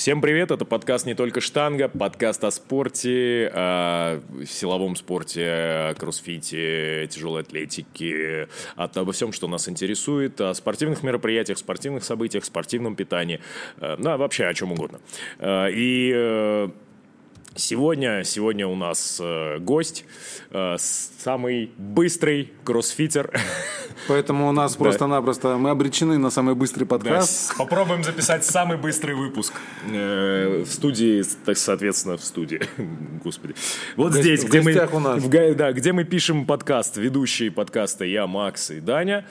Всем привет, это подкаст «Не только штанга», подкаст о спорте, о силовом спорте, о кроссфите, тяжелой атлетике, обо всем, что нас интересует, о спортивных мероприятиях, спортивных событиях, спортивном питании, э, ну, вообще о чем угодно. Э, и э, Сегодня, сегодня у нас э, гость, э, самый быстрый кроссфитер. Поэтому у нас просто-напросто мы обречены на самый быстрый подкаст. Да, попробуем записать самый быстрый выпуск э, в студии, так соответственно в студии, господи. Вот в здесь, где мы, у нас. В, да, где мы пишем подкаст, ведущие подкаста я, Макс и Даня,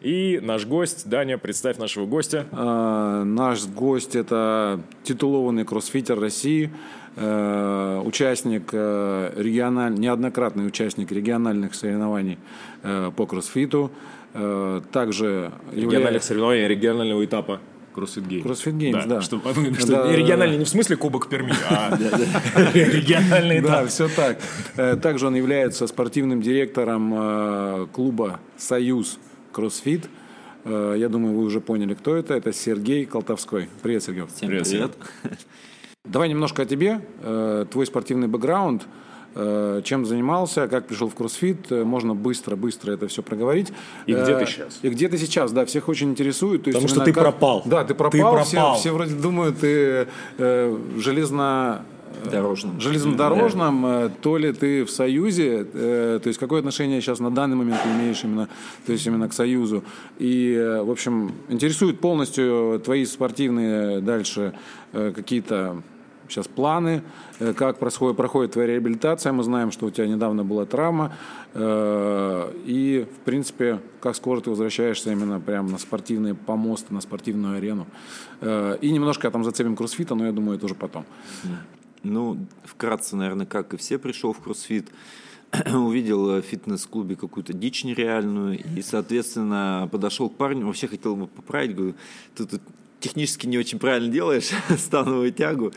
и наш гость Даня, представь нашего гостя. А, наш гость это титулованный кроссфитер России. Э, участник э, региональ... неоднократный участник региональных соревнований э, по кроссфиту, также региональных являя... соревнований регионального этапа. CrossFit Games. CrossFit Games, да. да. Что, что да, региональный не в смысле Кубок Перми, а региональный этап. Да, все так. Также он является спортивным директором клуба «Союз CrossFit». Я думаю, вы уже поняли, кто это. Это Сергей Колтовской. Привет, Сергей. Всем привет. привет. Давай немножко о тебе, э, твой спортивный бэкграунд, э, чем занимался, как пришел в кроссфит, э, можно быстро-быстро это все проговорить. И где ты сейчас? И где ты сейчас, да, всех очень интересует. То есть Потому что ты как... пропал. Да, ты пропал, ты пропал. Все, все вроде думают, ты железно Дорожным. железнодорожном, да. то ли ты в Союзе, то есть какое отношение сейчас на данный момент ты имеешь именно, то есть именно к Союзу. И, в общем, интересует полностью твои спортивные дальше какие-то сейчас планы, э, как происходит, проходит твоя реабилитация. Мы знаем, что у тебя недавно была травма. Э, и, в принципе, как скоро ты возвращаешься именно прямо на спортивные помосты, на спортивную арену. Э, и немножко там зацепим кроссфита, но я думаю, это уже потом. Ну, вкратце, наверное, как и все, пришел в кроссфит увидел в фитнес-клубе какую-то дичь нереальную и, соответственно, подошел к парню, вообще хотел бы поправить, говорю, ты тут технически не очень правильно делаешь становую тягу.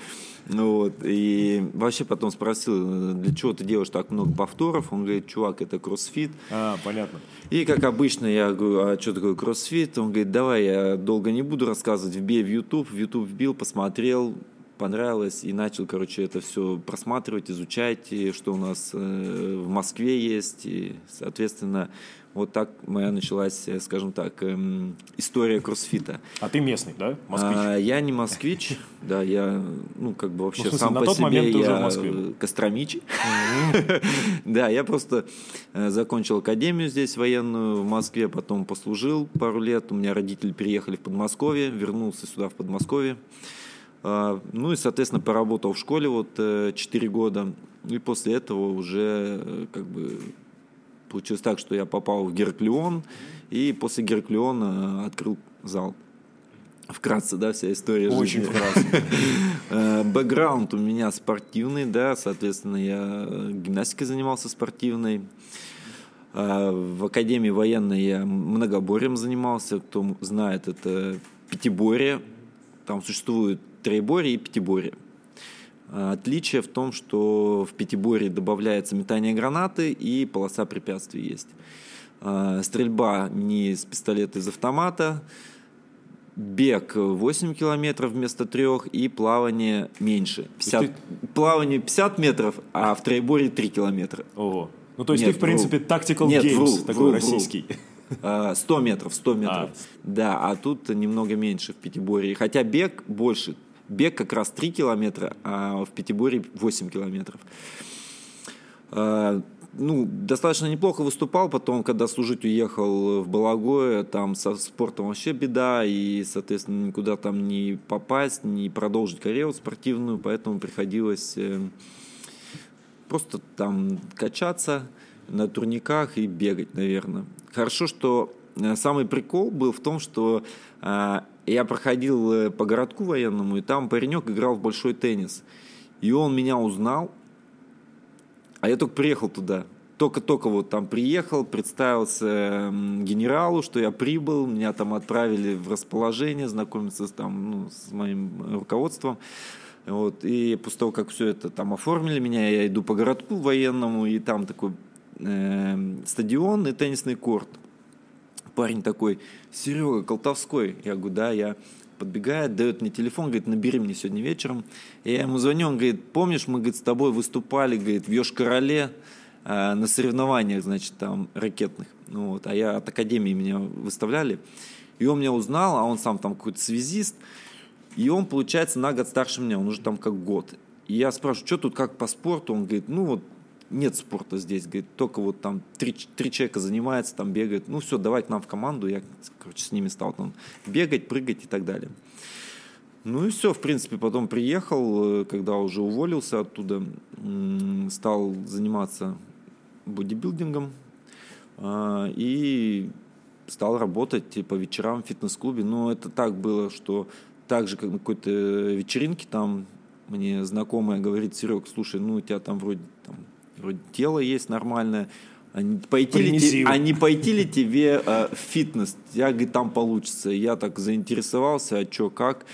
Ну вот, и вообще потом спросил, для чего ты делаешь так много повторов? Он говорит, чувак, это кроссфит. А, понятно. И как обычно я говорю, а что такое кроссфит? Он говорит, давай я долго не буду рассказывать, вбей в YouTube. В YouTube вбил, посмотрел, понравилось и начал, короче, это все просматривать, изучать, что у нас э, в Москве есть, и, соответственно, вот так моя началась, э, скажем так, эм, история кроссфита. А ты местный, да? Москвич? А, я не москвич, да, я, ну, как бы вообще ну, сам по себе я костромич. Да, я просто э, закончил академию здесь военную в Москве, потом послужил пару лет. У меня родители переехали в Подмосковье, вернулся сюда в Подмосковье. А, ну и, соответственно, поработал в школе вот 4 э, года. И после этого уже как бы Получилось так, что я попал в Герклеон, и после Герклеона открыл зал. Вкратце, да, вся история Очень жизни. вкратце. Э, бэкграунд у меня спортивный, да, соответственно, я гимнастикой занимался спортивной. Э, в Академии военной я многоборьем занимался. Кто знает, это пятиборье. Там существует троеборье и пятиборье. А, отличие в том, что в пятиборе добавляется метание гранаты и полоса препятствий есть. А, стрельба не с пистолета из автомата, бег 8 километров вместо 3 и плавание меньше. 50, ты... Плавание 50 метров, а в троеборе 3 километра. Ого. Ну, то есть Нет, ты, в принципе, games вру, такой вру, российский. Вру. 100 метров, 100 метров. А. Да, а тут немного меньше в пятиборье. Хотя бег больше, Бег как раз 3 километра, а в Пятиборе 8 километров. А, ну, достаточно неплохо выступал, потом, когда служить уехал в Балагое, там со спортом вообще беда, и, соответственно, никуда там не попасть, не продолжить карьеру спортивную, поэтому приходилось э, просто там качаться на турниках и бегать, наверное. Хорошо, что э, самый прикол был в том, что а, я проходил э, по городку военному, и там паренек играл в большой теннис. И он меня узнал, а я только приехал туда. Только-только вот там приехал, представился генералу, что я прибыл, меня там отправили в расположение, знакомиться с, там, ну, с моим руководством. Вот, и после того, как все это там оформили меня, я иду по городку военному, и там такой э, стадион и теннисный корт парень такой, Серега Колтовской. Я говорю, да, я. подбегает, дает мне телефон, говорит, набери мне сегодня вечером. Я ему звоню, он говорит, помнишь, мы, говорит, с тобой выступали, говорит, в Йошкар-Оле э, на соревнованиях, значит, там, ракетных. Ну, вот, а я от академии меня выставляли. И он меня узнал, а он сам там какой-то связист. И он, получается, на год старше меня, он уже там как год. И я спрашиваю, что тут как по спорту? Он говорит, ну вот нет спорта здесь, говорит, только вот там три, три человека занимается, там бегает. Ну все, давай к нам в команду. Я, короче, с ними стал там бегать, прыгать и так далее. Ну и все, в принципе, потом приехал, э, когда уже уволился оттуда, стал заниматься бодибилдингом а, и стал работать по вечерам в фитнес-клубе. Но это так было, что так же, как на какой-то вечеринке там мне знакомая говорит, Серег, слушай, ну у тебя там вроде, вроде тело есть нормальное, а не пойти, ли, те, а не пойти ли тебе э, в фитнес? Я, говорит, там получится. Я так заинтересовался, а что, как?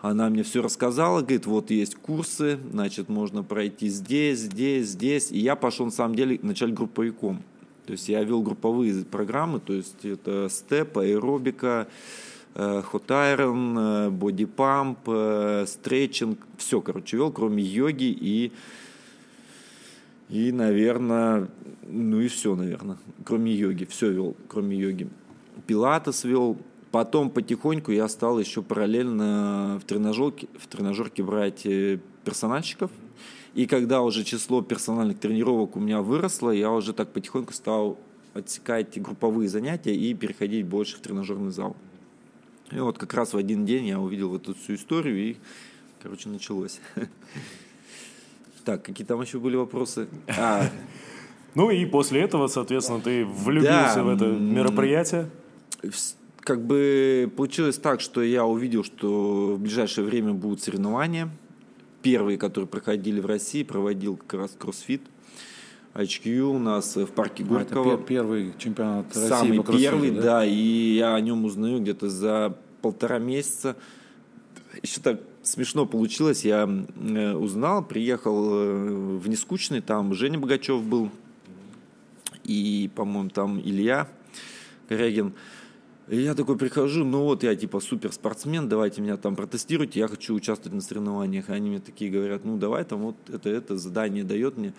Она мне все рассказала, говорит, вот есть курсы, значит, можно пройти здесь, здесь, здесь. И я пошел, на самом деле, начать групповиком. То есть я вел групповые программы, то есть это степ, аэробика, hot iron, бодипамп, стретчинг, все, короче, вел, кроме йоги и, и, наверное, ну и все, наверное, кроме йоги, все вел, кроме йоги. Пилатес вел, потом потихоньку я стал еще параллельно в тренажерке, в тренажерке брать э, персональщиков, и когда уже число персональных тренировок у меня выросло, я уже так потихоньку стал отсекать групповые занятия и переходить больше в тренажерный зал. И вот как раз в один день я увидел эту всю историю, и, короче, началось. Так, какие там еще были вопросы? А, ну и после этого, соответственно, ты влюбился да, в это мероприятие? Как бы получилось так, что я увидел, что в ближайшее время будут соревнования. Первые, которые проходили в России, проводил как раз кроссфит. HQ у нас в парке Горького. А, это первый чемпионат России Самый по первый, да? да, и я о нем узнаю где-то за полтора месяца. Еще так смешно получилось, я э, узнал, приехал э, в Нескучный, там Женя Богачев был, и, по-моему, там Илья Корягин. И я такой прихожу, ну вот я типа суперспортсмен, давайте меня там протестируйте, я хочу участвовать на соревнованиях. И они мне такие говорят, ну давай там вот это, это задание дает мне.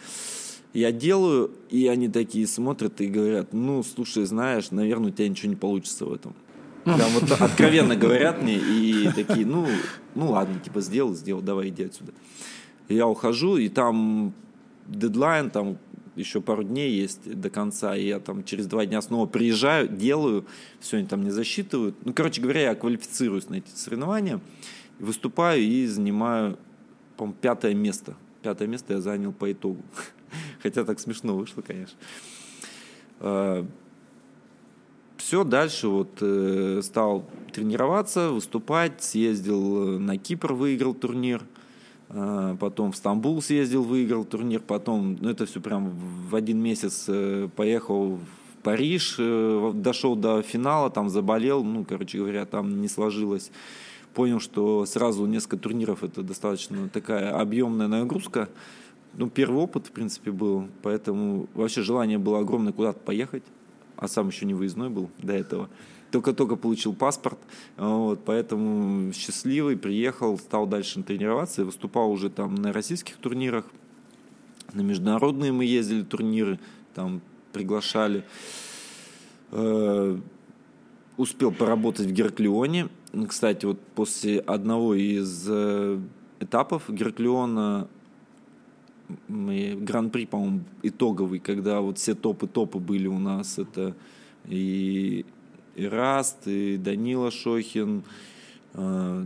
Я делаю, и они такие смотрят и говорят, ну слушай, знаешь, наверное, у тебя ничего не получится в этом. Прям вот откровенно говорят мне и такие, ну, ну ладно, типа сделал, сделал, давай иди отсюда. И я ухожу, и там дедлайн, там еще пару дней есть до конца, и я там через два дня снова приезжаю, делаю, все, они там не засчитывают. Ну, короче говоря, я квалифицируюсь на эти соревнования, выступаю и занимаю, по пятое место. Пятое место я занял по итогу. Хотя так смешно вышло, конечно. Все, дальше вот э, стал тренироваться, выступать, съездил э, на Кипр, выиграл турнир, э, потом в Стамбул съездил, выиграл турнир, потом, ну это все прям в один месяц э, поехал в Париж, э, дошел до финала, там заболел, ну, короче говоря, там не сложилось. Понял, что сразу несколько турниров это достаточно такая объемная нагрузка. Ну, первый опыт, в принципе, был, поэтому вообще желание было огромное куда-то поехать а сам еще не выездной был до этого. Только-только получил паспорт, вот, поэтому счастливый, приехал, стал дальше тренироваться выступал уже там на российских турнирах, на международные мы ездили турниры, там приглашали. Э, успел поработать в Гераклионе. Кстати, вот после одного из э, этапов Гераклиона гран-при, по-моему, итоговый, когда вот все топы-топы были у нас, это и, и Раст, и Данила Шохин, э,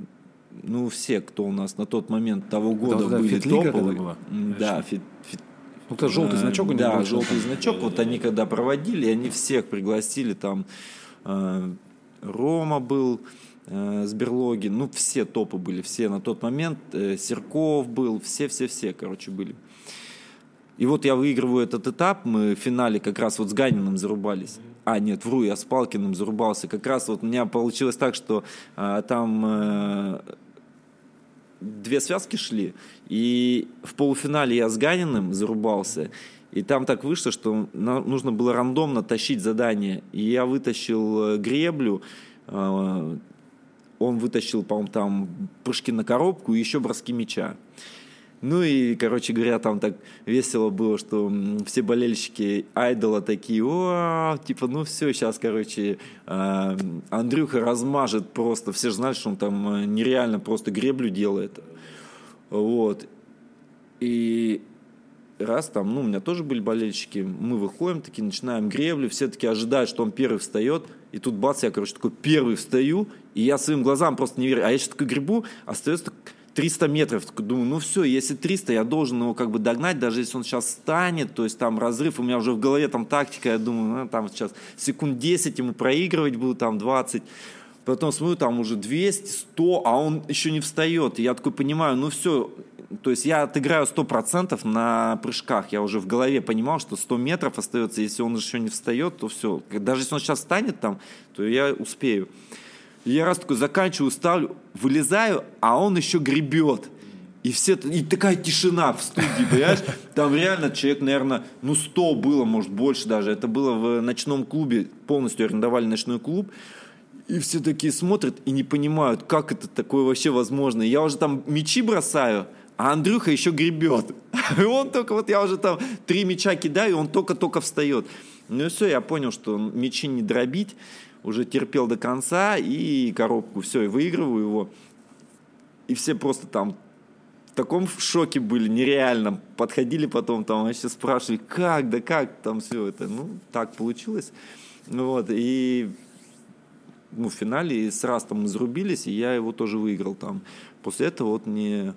ну, все, кто у нас на тот момент того года это, были топовые. Да, фит, фит, ну, это желтый значок у них Да, был, желтый значок. Вот они когда проводили, они всех пригласили, там э, Рома был, с берлоги, ну, все топы были, все на тот момент, э, Серков был, все-все-все, короче, были. И вот я выигрываю этот этап, мы в финале как раз вот с Ганиным зарубались. А, нет, вру, я с Палкиным зарубался. Как раз вот у меня получилось так, что а, там а, две связки шли, и в полуфинале я с Ганиным зарубался, и там так вышло, что нужно было рандомно тащить задание. И я вытащил э, греблю, он вытащил, по-моему, там прыжки на коробку и еще броски мяча. Ну и, короче говоря, там так весело было, что все болельщики Айдола такие, о, типа, ну все, сейчас, короче, э, Андрюха размажет просто. Все же знали, что он там э, нереально просто греблю делает. Вот. И раз там, ну, у меня тоже были болельщики, мы выходим, такие, начинаем греблю, все таки ожидают, что он первый встает, и тут бац, я, короче, такой первый встаю, и я своим глазам просто не верю. А я сейчас такой гребу, остается 300 метров. Думаю, ну все, если 300, я должен его как бы догнать, даже если он сейчас встанет, то есть там разрыв, у меня уже в голове там тактика, я думаю, ну, там сейчас секунд 10 ему проигрывать буду, там 20. Потом смотрю, там уже 200, 100, а он еще не встает. И я такой понимаю, ну все, то есть я отыграю 100% на прыжках. Я уже в голове понимал, что 100 метров остается. Если он еще не встает, то все. Даже если он сейчас встанет там, то я успею. Я раз такой заканчиваю, ставлю, вылезаю, а он еще гребет. И все, и такая тишина в студии, понимаешь? Там реально человек, наверное, ну 100 было, может больше даже. Это было в ночном клубе, полностью арендовали ночной клуб. И все такие смотрят и не понимают, как это такое вообще возможно. Я уже там мечи бросаю, а Андрюха еще гребет. И он только, вот я уже там три мяча кидаю, и он только-только встает. Ну и все, я понял, что мячи не дробить уже терпел до конца и коробку, все, и выигрываю его. И все просто там в таком шоке были, нереально. Подходили потом, там вообще спрашивали, как, да как там все это. Ну, так получилось. Вот, и ну, в финале с Растом зарубились, и я его тоже выиграл там. После этого вот мне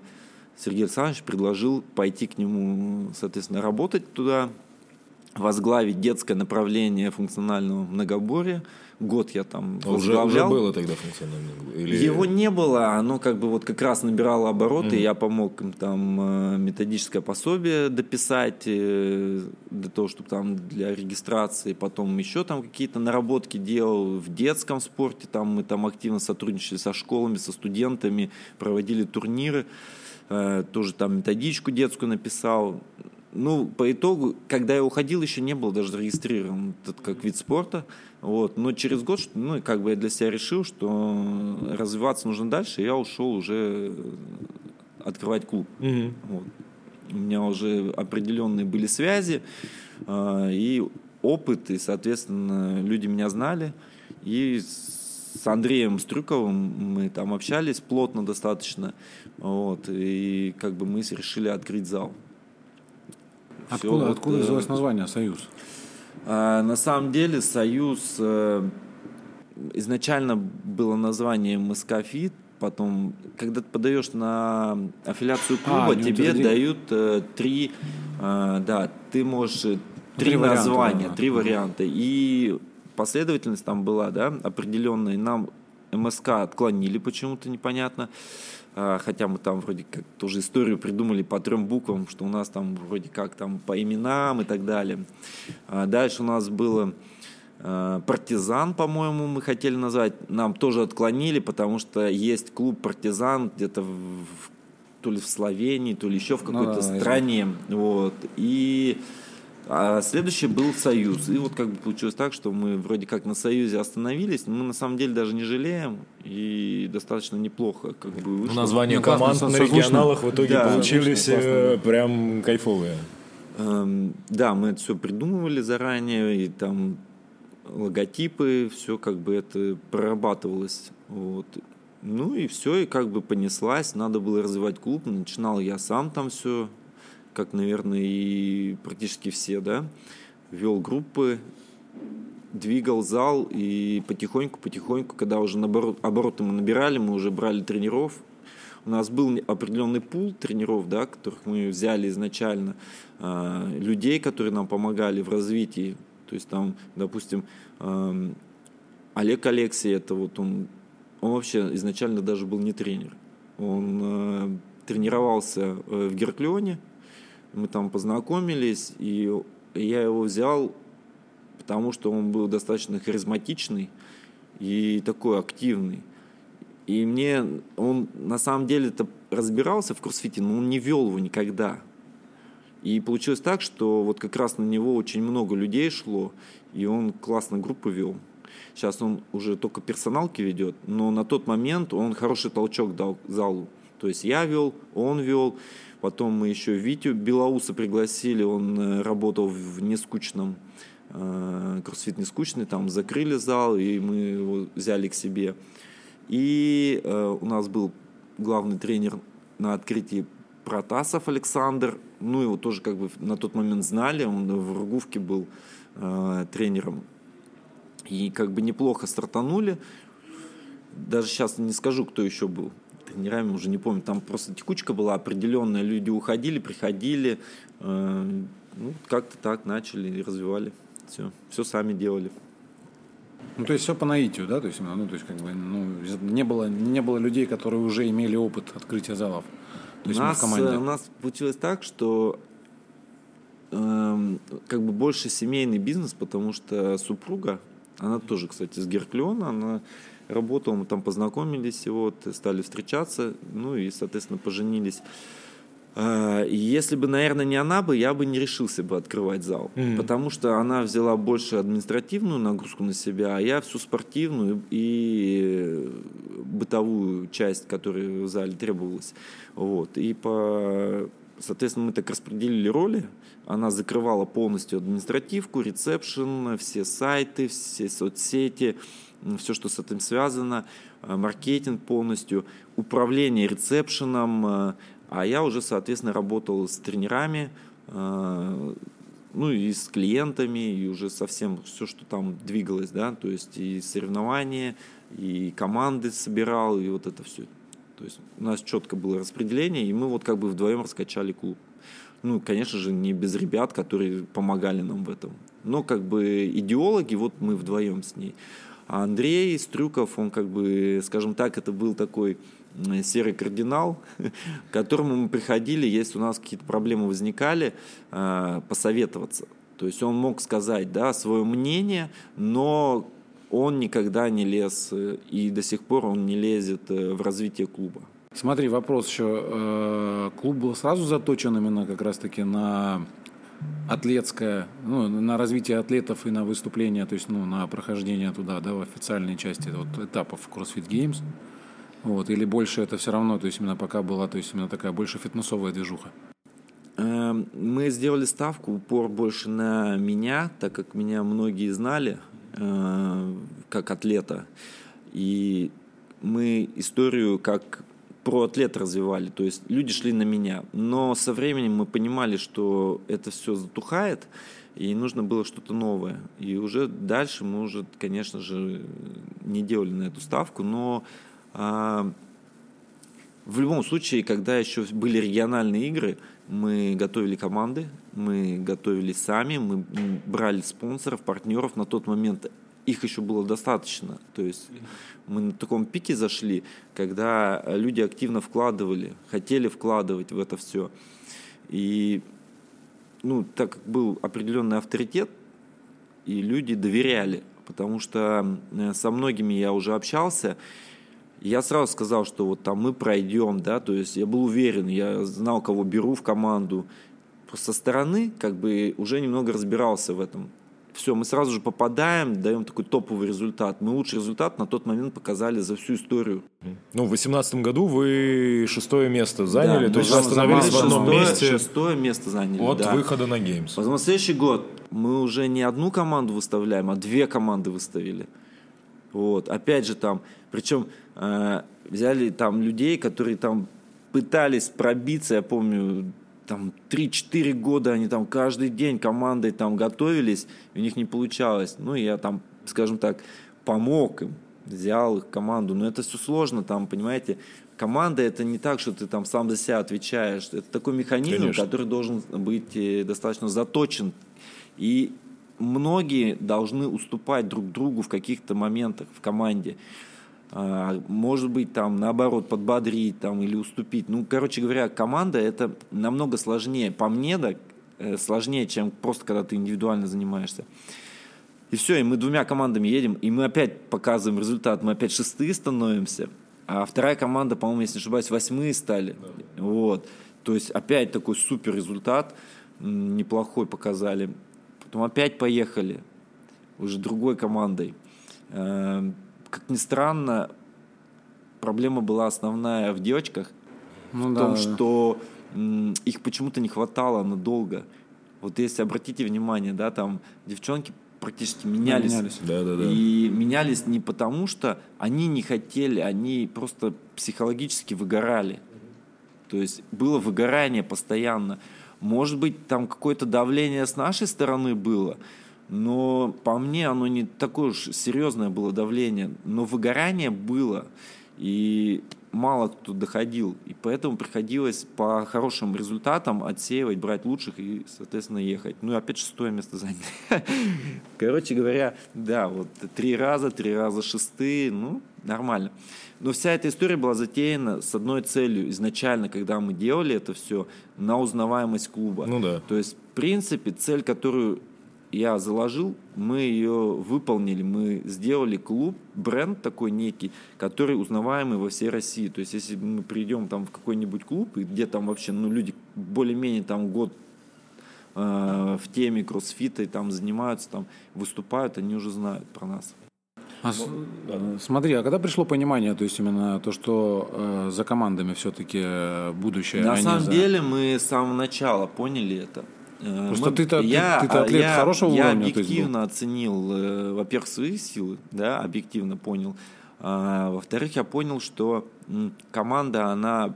Сергей Александрович предложил пойти к нему, соответственно, работать туда, возглавить детское направление функционального многоборья – год я там а уже, уже было тогда функциональное? Или... Его не было, оно как бы вот как раз набирало обороты, mm. я помог им там э, методическое пособие дописать э, для того, чтобы там для регистрации, потом еще там какие-то наработки делал в детском спорте, там мы там активно сотрудничали со школами, со студентами, проводили турниры, тоже там методичку детскую написал, ну, по итогу, когда я уходил, еще не был даже зарегистрирован этот как вид спорта. Вот. Но через год, ну, как бы я для себя решил, что развиваться нужно дальше, и я ушел уже открывать клуб. Угу. Вот. У меня уже определенные были связи э, и опыт, и, соответственно, люди меня знали. И с Андреем Стрюковым мы там общались плотно достаточно. Вот, и как бы мы решили открыть зал. Откуда, вот, откуда взялось название «Союз»? А, на самом деле «Союз» э, изначально было название «Москафит», потом, когда ты подаешь на аффилиацию а, клуба, а, тебе дают э, три, э, да, ты можешь три, три названия, варианта, да. три варианта. И последовательность там была, да, определенная. Нам МСК отклонили почему-то непонятно. А, хотя мы там вроде как тоже историю придумали по трем буквам, что у нас там вроде как там по именам и так далее. А, дальше у нас было а, партизан, по-моему, мы хотели назвать. Нам тоже отклонили, потому что есть клуб партизан где-то в, то ли в Словении, то ли еще в какой-то ну, да, стране. Вот. И а следующий был Союз. И вот как бы получилось так, что мы вроде как на Союзе остановились, но мы на самом деле даже не жалеем. И достаточно неплохо как бы вышло. Названия ну, команд на регионалах в итоге да, получились э, прям кайфовые. Эм, да, мы это все придумывали заранее, и там логотипы, все как бы это прорабатывалось. Вот. Ну и все, и как бы понеслась, надо было развивать клуб. Начинал я сам там все как, наверное, и практически все, да, вел группы, двигал зал и потихоньку-потихоньку, когда уже наоборот, обороты мы набирали, мы уже брали тренеров, у нас был определенный пул тренеров, да, которых мы взяли изначально, э, людей, которые нам помогали в развитии. То есть там, допустим, э, Олег Алексей, это вот он, он вообще изначально даже был не тренер. Он э, тренировался в Герклеоне, мы там познакомились, и я его взял, потому что он был достаточно харизматичный и такой активный. И мне он на самом деле-то разбирался в кроссфите, но он не вел его никогда. И получилось так, что вот как раз на него очень много людей шло, и он классно группу вел. Сейчас он уже только персоналки ведет, но на тот момент он хороший толчок дал залу. То есть я вел, он вел, потом мы еще Витю Белоуса пригласили, он э, работал в нескучном, э, кроссфит нескучный, там закрыли зал, и мы его взяли к себе. И э, у нас был главный тренер на открытии Протасов Александр, ну его тоже как бы на тот момент знали, он в Ругувке был э, тренером. И как бы неплохо стартанули. Даже сейчас не скажу, кто еще был тренерами, уже не помню. Там просто текучка была определенная, люди уходили, приходили. Э, ну, как-то так начали и развивали. Все, все сами делали. Ну, то есть все по наитию, да? То есть, ну, то есть, как бы, ну, не было, не было людей, которые уже имели опыт открытия залов. То есть у нас, в команде. у нас получилось так, что э, как бы больше семейный бизнес, потому что супруга, она тоже, кстати, с Герклеона, она работала, мы там познакомились, вот стали встречаться, ну и, соответственно, поженились. А, если бы, наверное, не она бы, я бы не решился бы открывать зал. Mm-hmm. Потому что она взяла больше административную нагрузку на себя, а я всю спортивную и бытовую часть, которая в зале требовалась. Вот. И по... Соответственно, мы так распределили роли. Она закрывала полностью административку, ресепшн, все сайты, все соцсети, все, что с этим связано, э, маркетинг полностью, управление ресепшеном, э, а я уже, соответственно, работал с тренерами, э, ну и с клиентами, и уже совсем все, что там двигалось, да, то есть и соревнования, и команды собирал, и вот это все. То есть у нас четко было распределение, и мы вот как бы вдвоем раскачали клуб. Ну, конечно же, не без ребят, которые помогали нам в этом. Но как бы идеологи, вот мы вдвоем с ней. А Андрей Стрюков, он как бы, скажем так, это был такой серый кардинал, к которому мы приходили, если у нас какие-то проблемы возникали, э, посоветоваться. То есть он мог сказать да, свое мнение, но он никогда не лез, э, и до сих пор он не лезет э, в развитие клуба. Смотри, вопрос еще. Клуб был сразу заточен именно как раз-таки на атлетское, ну, на развитие атлетов и на выступление, то есть ну, на прохождение туда, да, в официальной части вот, этапов CrossFit Games. Вот, или больше это все равно, то есть именно пока была, то есть именно такая больше фитнесовая движуха? Эм, мы сделали ставку, упор больше на меня, так как меня многие знали э, как атлета. И мы историю как про атлет развивали, то есть люди шли на меня. Но со временем мы понимали, что это все затухает, и нужно было что-то новое. И уже дальше мы уже, конечно же, не делали на эту ставку, но а, в любом случае, когда еще были региональные игры, мы готовили команды, мы готовили сами, мы брали спонсоров, партнеров. На тот момент их еще было достаточно. То есть мы на таком пике зашли, когда люди активно вкладывали, хотели вкладывать в это все. И ну, так как был определенный авторитет, и люди доверяли, потому что э, со многими я уже общался, я сразу сказал, что вот там мы пройдем, да, то есть я был уверен, я знал, кого беру в команду. Со стороны как бы уже немного разбирался в этом. Все, мы сразу же попадаем, даем такой топовый результат. Мы лучший результат на тот момент показали за всю историю. Ну, в 2018 году вы шестое место заняли, да, то есть остановились в одном шестое, месте. Шестое место заняли, От да. выхода на Геймс. Потом следующий год мы уже не одну команду выставляем, а две команды выставили. Вот, опять же там, причем э, взяли там людей, которые там пытались пробиться, я помню, там 3-4 года они там каждый день командой там готовились, у них не получалось. Ну, я там, скажем так, помог им, взял их команду. Но это все сложно, там, понимаете, команда это не так, что ты там сам за себя отвечаешь. Это такой механизм, Конечно. который должен быть э, достаточно заточен. И многие должны уступать друг другу в каких-то моментах в команде. А, может быть, там, наоборот, подбодрить там, или уступить. Ну, короче говоря, команда это намного сложнее. По мне, да, э, сложнее, чем просто когда ты индивидуально занимаешься. И все, и мы двумя командами едем, и мы опять показываем результат. Мы опять шестые становимся. А вторая команда, по-моему, если не ошибаюсь, восьмые стали. Да. Вот. То есть опять такой супер результат, неплохой показали. Потом опять поехали, уже другой командой. Как ни странно, проблема была основная в девочках, Ну в да, том, да. что м, их почему-то не хватало надолго. Вот если обратите внимание, да, там девчонки практически менялись. менялись. Да, да, да. И менялись не потому, что они не хотели, они просто психологически выгорали. То есть было выгорание постоянно. Может быть, там какое-то давление с нашей стороны было, но по мне оно не такое уж серьезное было давление. Но выгорание было, и мало кто доходил. И поэтому приходилось по хорошим результатам отсеивать, брать лучших и, соответственно, ехать. Ну и опять шестое место заняли. Короче говоря, да, вот три раза, три раза шестые, ну, нормально. Но вся эта история была затеяна с одной целью. Изначально, когда мы делали это все, на узнаваемость клуба. Ну да. То есть, в принципе, цель, которую я заложил, мы ее выполнили. Мы сделали клуб, бренд такой некий, который узнаваемый во всей России. То есть, если мы придем там в какой-нибудь клуб, и где там вообще, ну, люди более-менее там год э, в теме кроссфита и там занимаются, там выступают, они уже знают про нас. А с- э, Смотри, а когда пришло понимание, то есть именно то, что э, за командами все-таки будущее? На а самом за- деле мы с самого начала поняли это. Э, Просто ты-то- ты- я, ты-то атлет я- хорошего я уровня, был? объективно оценил, э, во-первых, свои силы, да, объективно понял. А, во-вторых, я понял, что команда, она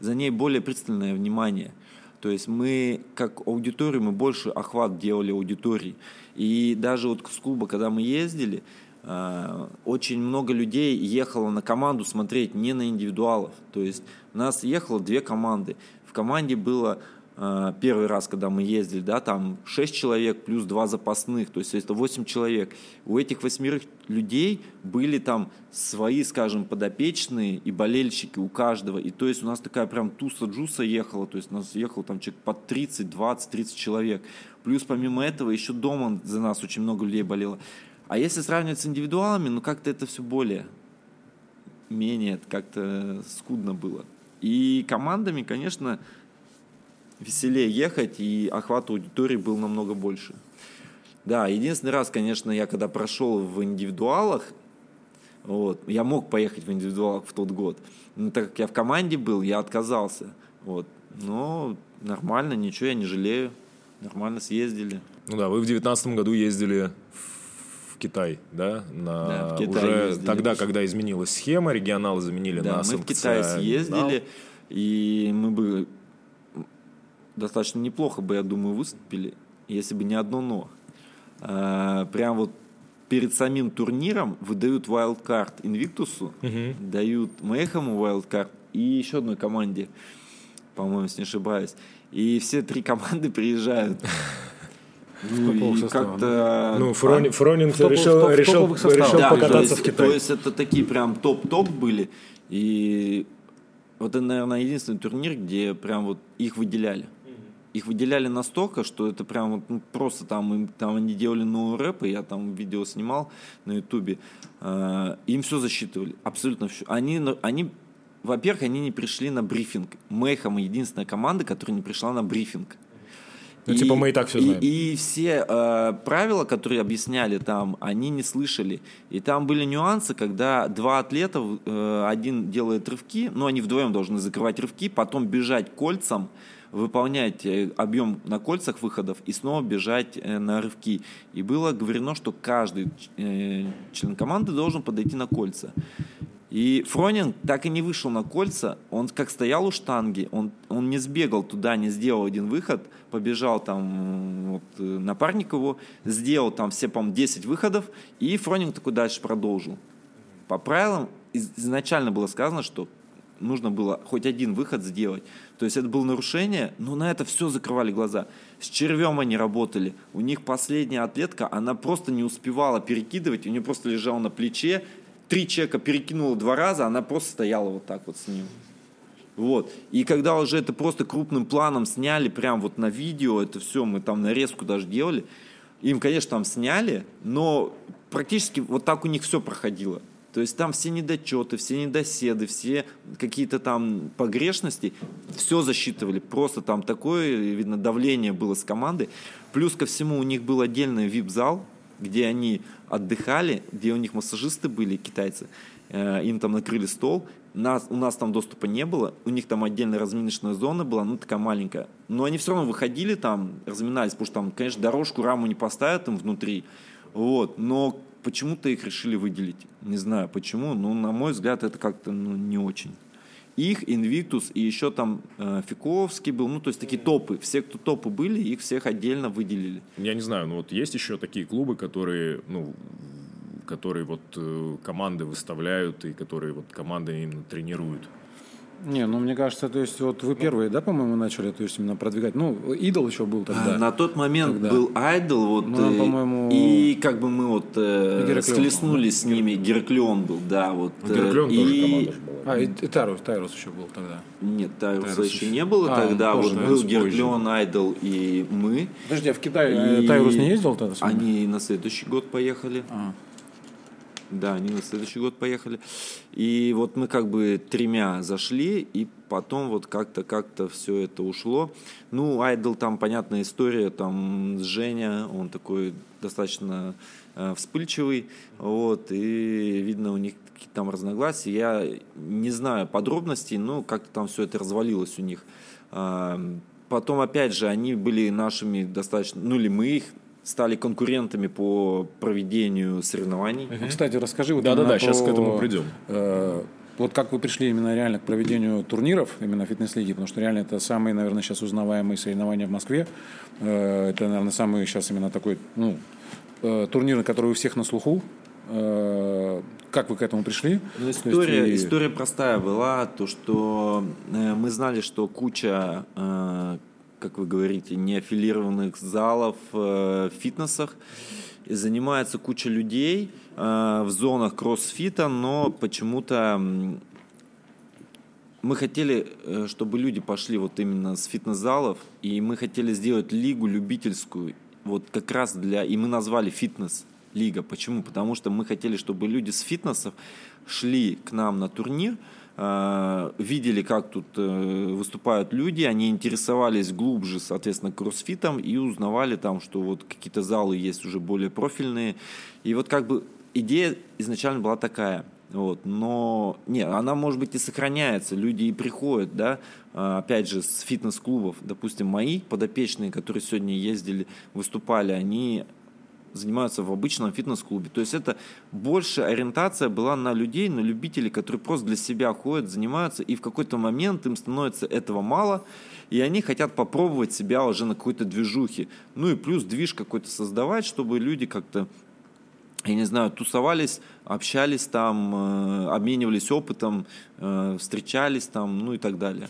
за ней более пристальное внимание. То есть мы, как аудиторию, мы больше охват делали аудитории. И даже вот с клуба, когда мы ездили, а, очень много людей ехало на команду смотреть, не на индивидуалов. То есть у нас ехало две команды. В команде было а, первый раз, когда мы ездили, да, там 6 человек плюс 2 запасных, то есть это 8 человек. У этих восьмерых людей были там свои, скажем, подопечные и болельщики у каждого. И то есть у нас такая прям туса-джуса ехала, то есть у нас ехало там человек под 30, 20, 30 человек. Плюс помимо этого еще дома за нас очень много людей болело. А если сравнивать с индивидуалами, ну как-то это все более менее как-то скудно было. И командами, конечно, веселее ехать, и охват аудитории был намного больше. Да, единственный раз, конечно, я когда прошел в индивидуалах, вот, я мог поехать в индивидуалах в тот год, но так как я в команде был, я отказался. Вот. Но нормально, ничего я не жалею, нормально съездили. Ну да, вы в девятнадцатом году ездили в Китай, да? На Да, в Китай уже ездили. тогда, когда изменилась схема, регионалы заменили Да, на мы в Китай съездили, и мы бы достаточно неплохо бы, я думаю, выступили, если бы не одно но. А, прям вот перед самим турниром выдают wildcard Инвиктусу, дают Мейхаму wildcard и еще одной команде, по-моему, если не ошибаюсь. И все три команды приезжают. Ну, и как-то... Ну, Фрони- Фронинг топ- решил, топ- решил, топовых составах. решил Да, то покататься есть, в Китай. То есть это такие прям топ-топ были. И вот это, наверное, единственный турнир, где прям вот их выделяли. Их выделяли настолько, что это прям вот, ну, просто там, им, там они делали новый рэп, и я там видео снимал на ютубе. Э, им все засчитывали, абсолютно все. Они, они, во-первых, они не пришли на брифинг. Мэйхам единственная команда, которая не пришла на брифинг. Ну, типа, мы и так всё и- знаем. и все э, правила, которые объясняли там, они не слышали. И там были нюансы, когда два атлета, э, один делает рывки, ну, они вдвоем должны закрывать рывки, потом бежать кольцам, выполнять э, объем на кольцах выходов и снова бежать э, на рывки. И было говорено, что каждый э, член команды должен подойти на кольца. И Фронинг так и не вышел на кольца, он как стоял у штанги, он, он не сбегал туда, не сделал один выход, побежал там вот, напарник его, сделал там все, по-моему, 10 выходов, и Фронинг такой дальше продолжил. По правилам из- изначально было сказано, что нужно было хоть один выход сделать. То есть это было нарушение, но на это все закрывали глаза. С червем они работали. У них последняя атлетка, она просто не успевала перекидывать, у нее просто лежала на плече, три человека перекинула два раза, она просто стояла вот так вот с ним. Вот. И когда уже это просто крупным планом сняли, прям вот на видео, это все, мы там нарезку даже делали, им, конечно, там сняли, но практически вот так у них все проходило. То есть там все недочеты, все недоседы, все какие-то там погрешности, все засчитывали. Просто там такое, видно, давление было с команды. Плюс ко всему у них был отдельный VIP-зал, где они отдыхали, где у них массажисты были, китайцы. Э, им там накрыли стол, нас, у нас там доступа не было, у них там отдельная разминочная зона была, ну такая маленькая. Но они все равно выходили там, разминались, потому что там, конечно, дорожку, раму не поставят им внутри. Вот, но почему-то их решили выделить. Не знаю почему, но на мой взгляд это как-то ну, не очень. Их, Инвиктус и еще там э, Фиковский был, ну то есть такие топы. Все, кто топы были, их всех отдельно выделили. Я не знаю, но вот есть еще такие клубы, которые, ну, которые вот э, команды выставляют и которые вот команды именно тренируют. Не, ну мне кажется, то есть вот вы первые, да, по-моему, начали, то есть именно продвигать. Ну, идол еще был тогда. А, на тот момент тогда. был идол, вот, ну, и, по-моему, и как бы мы вот э, схлестнулись с ними. Гераклеон был, да, вот. Ну, Гераклеон и... тоже команда же была. А, и, и Тайрус, Тайрус еще был тогда. Нет, Тайруса Тайрус еще не было а, тогда. Вот был Гераклеон, Айдол и мы. Подожди, а в Китае и... Тайрус не ездил тогда? Они на следующий год поехали. А. Да, они на следующий год поехали. И вот мы как бы тремя зашли, и потом вот как-то как-то все это ушло. Ну, Айдл там понятная история, там Женя, он такой достаточно э, вспыльчивый, вот, и видно у них какие-то там разногласия. Я не знаю подробностей, но как-то там все это развалилось у них. Потом, опять же, они были нашими достаточно, ну или мы их стали конкурентами по проведению соревнований. Угу. Кстати, расскажи вот Да-да-да, сейчас к этому придем. Э, вот как вы пришли именно реально к проведению турниров, именно фитнес-лиги, потому что реально это самые, наверное, сейчас узнаваемые соревнования в Москве. Э, это, наверное, самый сейчас именно такой, ну, э, турнир, который у всех на слуху. Э, как вы к этому пришли? Ну, история, есть, и... история простая была, то, что э, мы знали, что куча э, как вы говорите, неаффилированных залов э, в фитнесах. И занимается куча людей э, в зонах кроссфита, но почему-то мы хотели, э, чтобы люди пошли вот именно с фитнес-залов, и мы хотели сделать лигу любительскую, вот как раз для, и мы назвали фитнес лига. Почему? Потому что мы хотели, чтобы люди с фитнесов шли к нам на турнир, видели, как тут э, выступают люди, они интересовались глубже, соответственно, кроссфитом и узнавали там, что вот какие-то залы есть уже более профильные. И вот как бы идея изначально была такая. Вот, но не, она может быть и сохраняется, люди и приходят, да, э, опять же, с фитнес-клубов, допустим, мои подопечные, которые сегодня ездили, выступали, они занимаются в обычном фитнес-клубе. То есть это больше ориентация была на людей, на любителей, которые просто для себя ходят, занимаются, и в какой-то момент им становится этого мало, и они хотят попробовать себя уже на какой-то движухе. Ну и плюс движ какой-то создавать, чтобы люди как-то я не знаю, тусовались, общались там, э, обменивались опытом, э, встречались там, ну и так далее.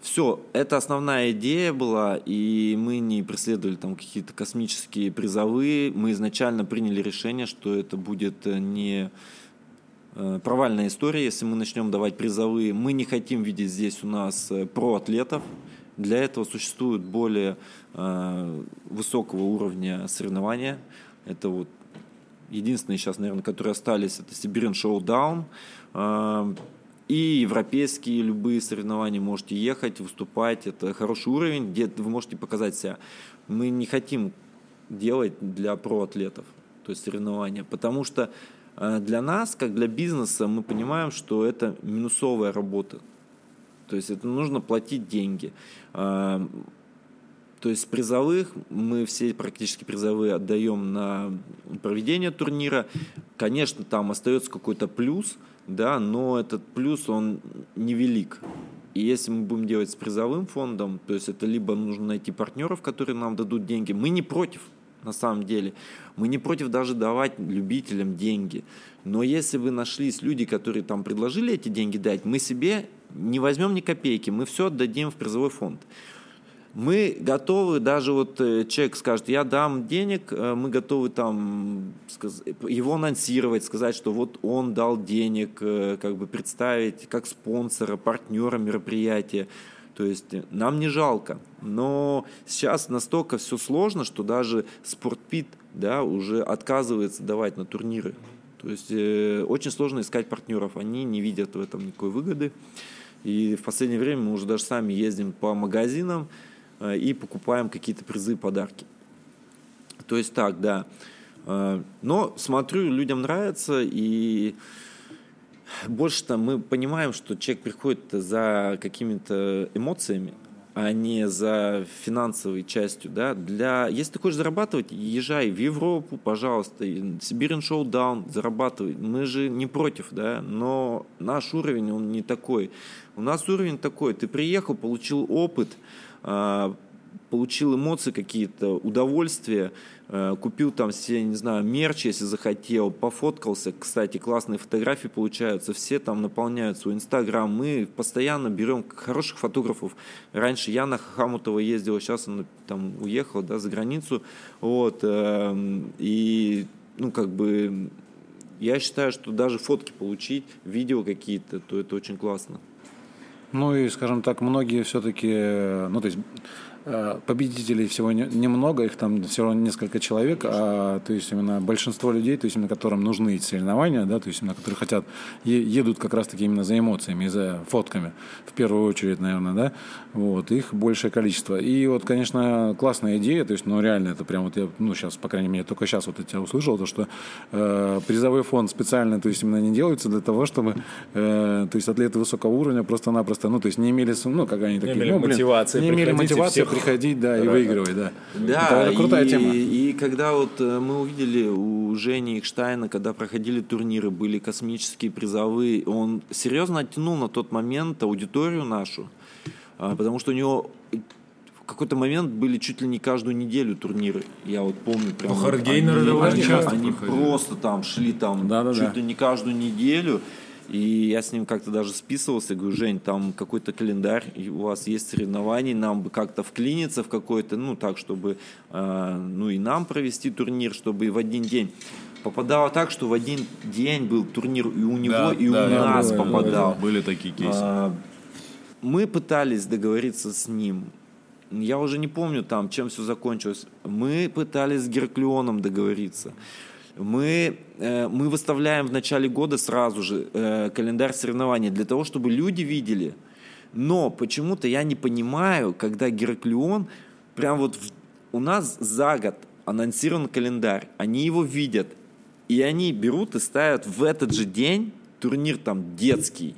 Все, это основная идея была, и мы не преследовали там какие-то космические призовые. Мы изначально приняли решение, что это будет э, не э, провальная история, если мы начнем давать призовые. Мы не хотим видеть здесь у нас э, проатлетов. Для этого существуют более э, высокого уровня соревнования. Это вот единственные сейчас, наверное, которые остались, это Сибирин Шоу-даун. И европейские любые соревнования можете ехать, выступать. Это хороший уровень, где вы можете показать себя. Мы не хотим делать для проатлетов, то есть соревнования, потому что э, для нас, как для бизнеса, мы понимаем, что это минусовая работа. То есть это нужно платить деньги. Э, то есть призовых мы все практически призовые отдаем на проведение турнира. Конечно, там остается какой-то плюс – да, но этот плюс, он невелик. И если мы будем делать с призовым фондом, то есть это либо нужно найти партнеров, которые нам дадут деньги. Мы не против, на самом деле. Мы не против даже давать любителям деньги. Но если вы нашлись люди, которые там предложили эти деньги дать, мы себе не возьмем ни копейки, мы все отдадим в призовой фонд. Мы готовы, даже вот э, человек скажет, я дам денег, э, мы готовы там его анонсировать, сказать, что вот он дал денег, э, как бы представить как спонсора, партнера мероприятия. То есть нам не жалко. Но сейчас настолько все сложно, что даже Спортпит да, уже отказывается давать на турниры. То есть очень сложно искать партнеров. Они не видят в этом никакой выгоды. И в последнее время мы уже даже сами ездим по магазинам, и покупаем какие-то призы, подарки. То есть так, да. Э, но смотрю, людям нравится, и больше там мы понимаем, что человек приходит за какими-то эмоциями, а не за финансовой частью, да, для, если ты хочешь зарабатывать, езжай в Европу, пожалуйста, Сибирин Шоудаун, зарабатывай, мы же не против, да, но наш уровень, он не такой, у нас уровень такой, ты приехал, получил опыт, получил эмоции какие-то, удовольствие, э, купил там себе, не знаю, мерч, если захотел, пофоткался. Кстати, классные фотографии получаются, все там наполняют свой инстаграм. Мы постоянно берем хороших фотографов. Раньше Яна Хахамутова ездила, сейчас она там уехала да, за границу. Вот, эм, и, ну, как бы, я считаю, что даже фотки получить, видео какие-то, то это очень классно. Ну и, скажем так, многие все-таки, ну то есть Э, победителей всего немного, их там все равно несколько человек, а то есть именно большинство людей, то есть именно которым нужны эти соревнования, да, то есть именно которые хотят, едут как раз-таки именно за эмоциями, за фотками, в первую очередь, наверное, да, вот, их большее количество. И вот, конечно, классная идея, то есть, ну, реально, это прям вот я, ну, сейчас, по крайней мере, только сейчас вот я тебя услышал, то, что э, призовой фонд специально, то есть, именно не делается для того, чтобы, э, то есть, атлеты высокого уровня просто-напросто, ну, то есть, не имели, ну, как они такие, не имели ну, блин, мотивации, не имели мотивации приходить, да, и выигрывать, да. Да, это, крутая и, тема. И когда вот э, мы увидели у Жени Ихштайна, когда проходили турниры, были космические призовые, он серьезно оттянул на тот момент аудиторию нашу, а, потому что у него в какой-то момент были чуть ли не каждую неделю турниры. Я вот помню прям. Ну, Хардгейнеры довольно часто Они просто там шли там да, да, чуть да. ли не каждую неделю. И я с ним как-то даже списывался, говорю, Жень, там какой-то календарь, у вас есть соревнования, нам бы как-то вклиниться в какой-то, ну так, чтобы, э, ну и нам провести турнир, чтобы и в один день. Попадало так, что в один день был турнир и у него, да, и да, у нас было, попадал. Были такие кейсы. А, мы пытались договориться с ним. Я уже не помню там, чем все закончилось. Мы пытались с Герклеоном договориться мы, э, мы выставляем в начале года сразу же э, календарь соревнований для того, чтобы люди видели. Но почему-то я не понимаю, когда Гераклион, прям вот в, у нас за год анонсирован календарь, они его видят, и они берут и ставят в этот же день турнир там детский.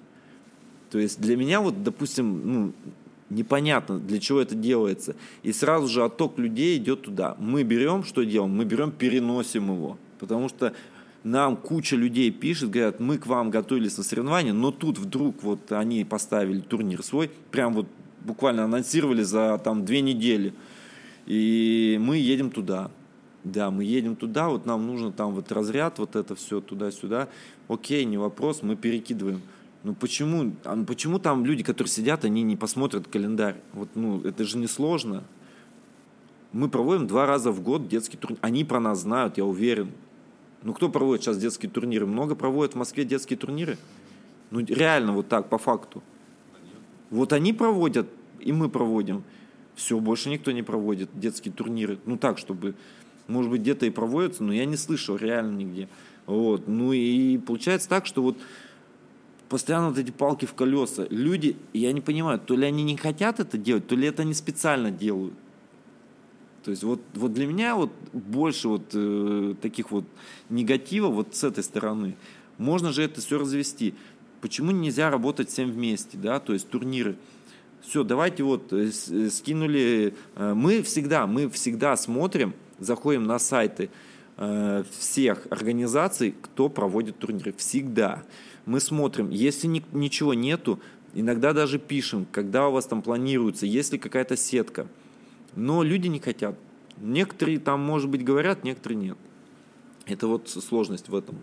То есть для меня вот, допустим, ну, непонятно, для чего это делается. И сразу же отток людей идет туда. Мы берем, что делаем? Мы берем, переносим его потому что нам куча людей пишет, говорят, мы к вам готовились на соревнования, но тут вдруг вот они поставили турнир свой, прям вот буквально анонсировали за там две недели, и мы едем туда. Да, мы едем туда, вот нам нужно там вот разряд, вот это все туда-сюда. Окей, не вопрос, мы перекидываем. Ну почему, а ну почему там люди, которые сидят, они не посмотрят календарь? Вот, ну, это же не сложно. Мы проводим два раза в год детский турнир. Они про нас знают, я уверен. Ну, кто проводит сейчас детские турниры? Много проводят в Москве детские турниры? Ну, реально вот так, по факту. Вот они проводят, и мы проводим. Все, больше никто не проводит детские турниры. Ну, так, чтобы, может быть, где-то и проводятся, но я не слышал реально нигде. Вот. Ну, и получается так, что вот постоянно вот эти палки в колеса. Люди, я не понимаю, то ли они не хотят это делать, то ли это они специально делают. То есть вот, вот для меня вот больше вот э, таких вот негатива вот с этой стороны. Можно же это все развести. Почему нельзя работать всем вместе, да, то есть турниры. Все, давайте вот э, э, скинули. Э, мы всегда, мы всегда смотрим, заходим на сайты э, всех организаций, кто проводит турниры. Всегда. Мы смотрим, если ни, ничего нету, иногда даже пишем, когда у вас там планируется, есть ли какая-то сетка – но люди не хотят. Некоторые там, может быть, говорят, некоторые нет. Это вот сложность в этом.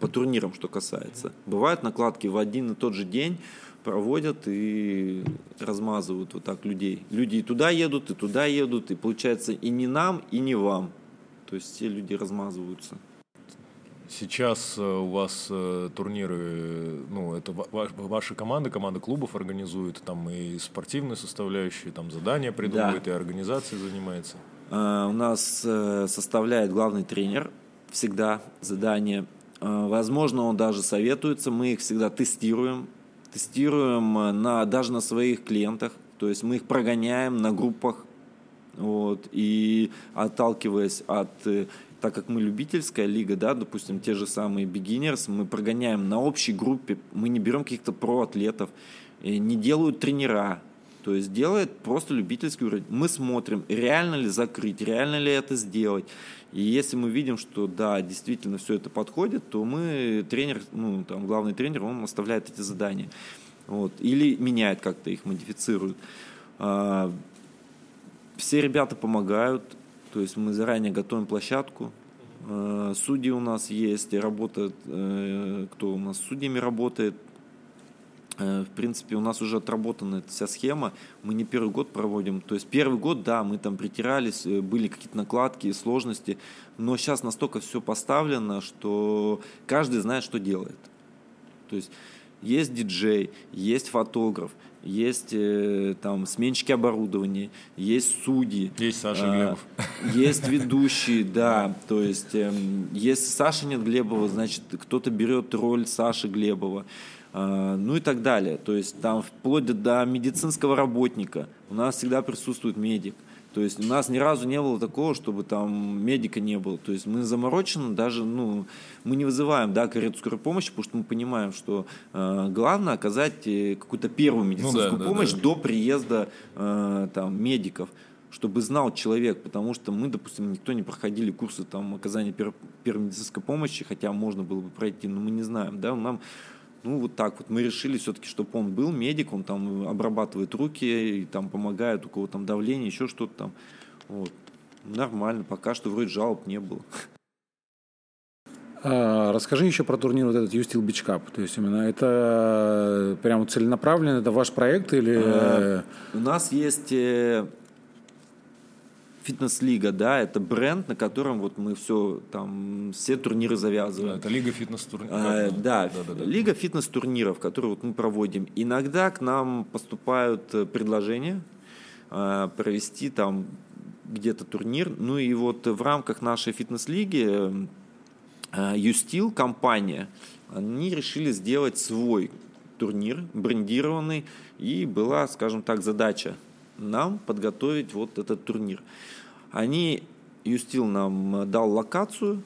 По турнирам, что касается. Бывают накладки в один и тот же день, проводят и размазывают вот так людей. Люди и туда едут, и туда едут, и получается и не нам, и не вам. То есть все люди размазываются. Сейчас э, у вас э, турниры, ну, это ваша команда, команда клубов организует, там и спортивные составляющие, там задания придумывает, да. и организация занимается. Uh, у нас составляет главный тренер всегда задание. Возможно, он даже советуется, мы их всегда тестируем, тестируем на, даже на своих клиентах, то есть мы их прогоняем на группах, вот, и отталкиваясь от так как мы любительская лига, да, допустим, те же самые beginners, мы прогоняем на общей группе, мы не берем каких-то про-атлетов, не делают тренера, то есть делает просто любительский уровень. Мы смотрим, реально ли закрыть, реально ли это сделать. И если мы видим, что да, действительно все это подходит, то мы, тренер, ну, там, главный тренер, он оставляет эти задания. Вот. Или меняет как-то их, модифицирует. А, все ребята помогают, то есть мы заранее готовим площадку. А, судьи у нас есть, работают, э, кто у нас с судьями работает, Э, в принципе, у нас уже отработана вся схема. Мы не первый год проводим. То есть первый год, да, мы там притирались, э, были какие-то накладки, сложности. Но сейчас настолько все поставлено, что каждый знает, что делает. То есть есть диджей, есть фотограф, есть э, там сменщики оборудования, есть судьи. Есть Саша э, Глебов. Есть ведущие, да. То есть э, если Саши нет Глебова, значит кто-то берет роль Саши Глебова. А, ну и так далее. То есть там вплоть до медицинского работника у нас всегда присутствует медик. То есть у нас ни разу не было такого, чтобы там медика не было. То есть мы заморочены даже, ну, мы не вызываем, да, карету скорой помощи, потому что мы понимаем, что э, главное оказать э, какую-то первую медицинскую ну, да, помощь да, да. до приезда э, там медиков чтобы знал человек, потому что мы, допустим, никто не проходили курсы там оказания первой, первой медицинской помощи, хотя можно было бы пройти, но мы не знаем, да, нам ну, вот так вот. Мы решили все-таки, чтобы он был медик, он там обрабатывает руки, и там помогает, у кого там давление, еще что-то там. Вот. Нормально, пока что вроде жалоб не было. А, расскажи еще про турнир вот этот U-Steel Beach Cup. То есть именно это прям целенаправленно, это ваш проект или... А, у нас есть э, фитнес-лига, да, это бренд, на котором вот мы все там все турниры завязываем. Да, это лига фитнес-турниров. А, да, да, да, да, лига фитнес-турниров, которые вот мы проводим. Иногда к нам поступают э, предложения а, провести там где-то турнир. Ну и вот в рамках нашей фитнес-лиги Юстил, э, компания, они решили сделать свой турнир, брендированный, и была, скажем так, задача нам подготовить вот этот турнир. Они, Юстил нам дал локацию,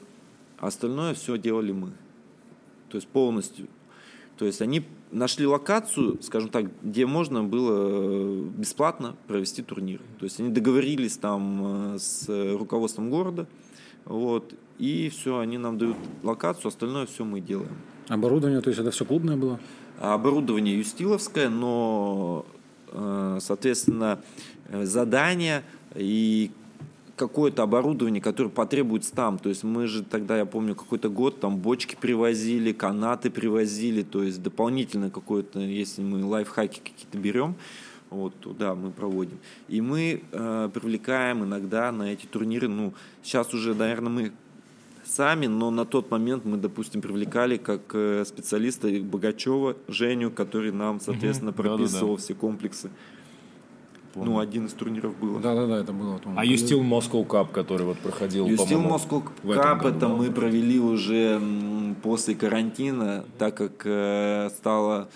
остальное все делали мы. То есть полностью. То есть они нашли локацию, скажем так, где можно было бесплатно провести турнир. То есть они договорились там э, с руководством города, вот, и все, они нам дают локацию, остальное все мы делаем. Оборудование, то есть это все клубное было? Оборудование юстиловское, но, э, соответственно, э, задания и какое-то оборудование, которое потребуется там. То есть мы же тогда, я помню, какой-то год там бочки привозили, канаты привозили, то есть дополнительно какое-то, если мы лайфхаки какие-то берем, вот туда мы проводим. И мы э, привлекаем иногда на эти турниры, ну, сейчас уже, наверное, мы сами, но на тот момент мы, допустим, привлекали как э, специалиста Богачева Женю, который нам, соответственно, прописывал да, да, да. все комплексы помню. Ну, один из турниров было. Да-да-да, это было. Помню. А Юстил Moscow Cup, который вот проходил, Юстил Moscow Cup, это мы провели уже после карантина, так как э, стало...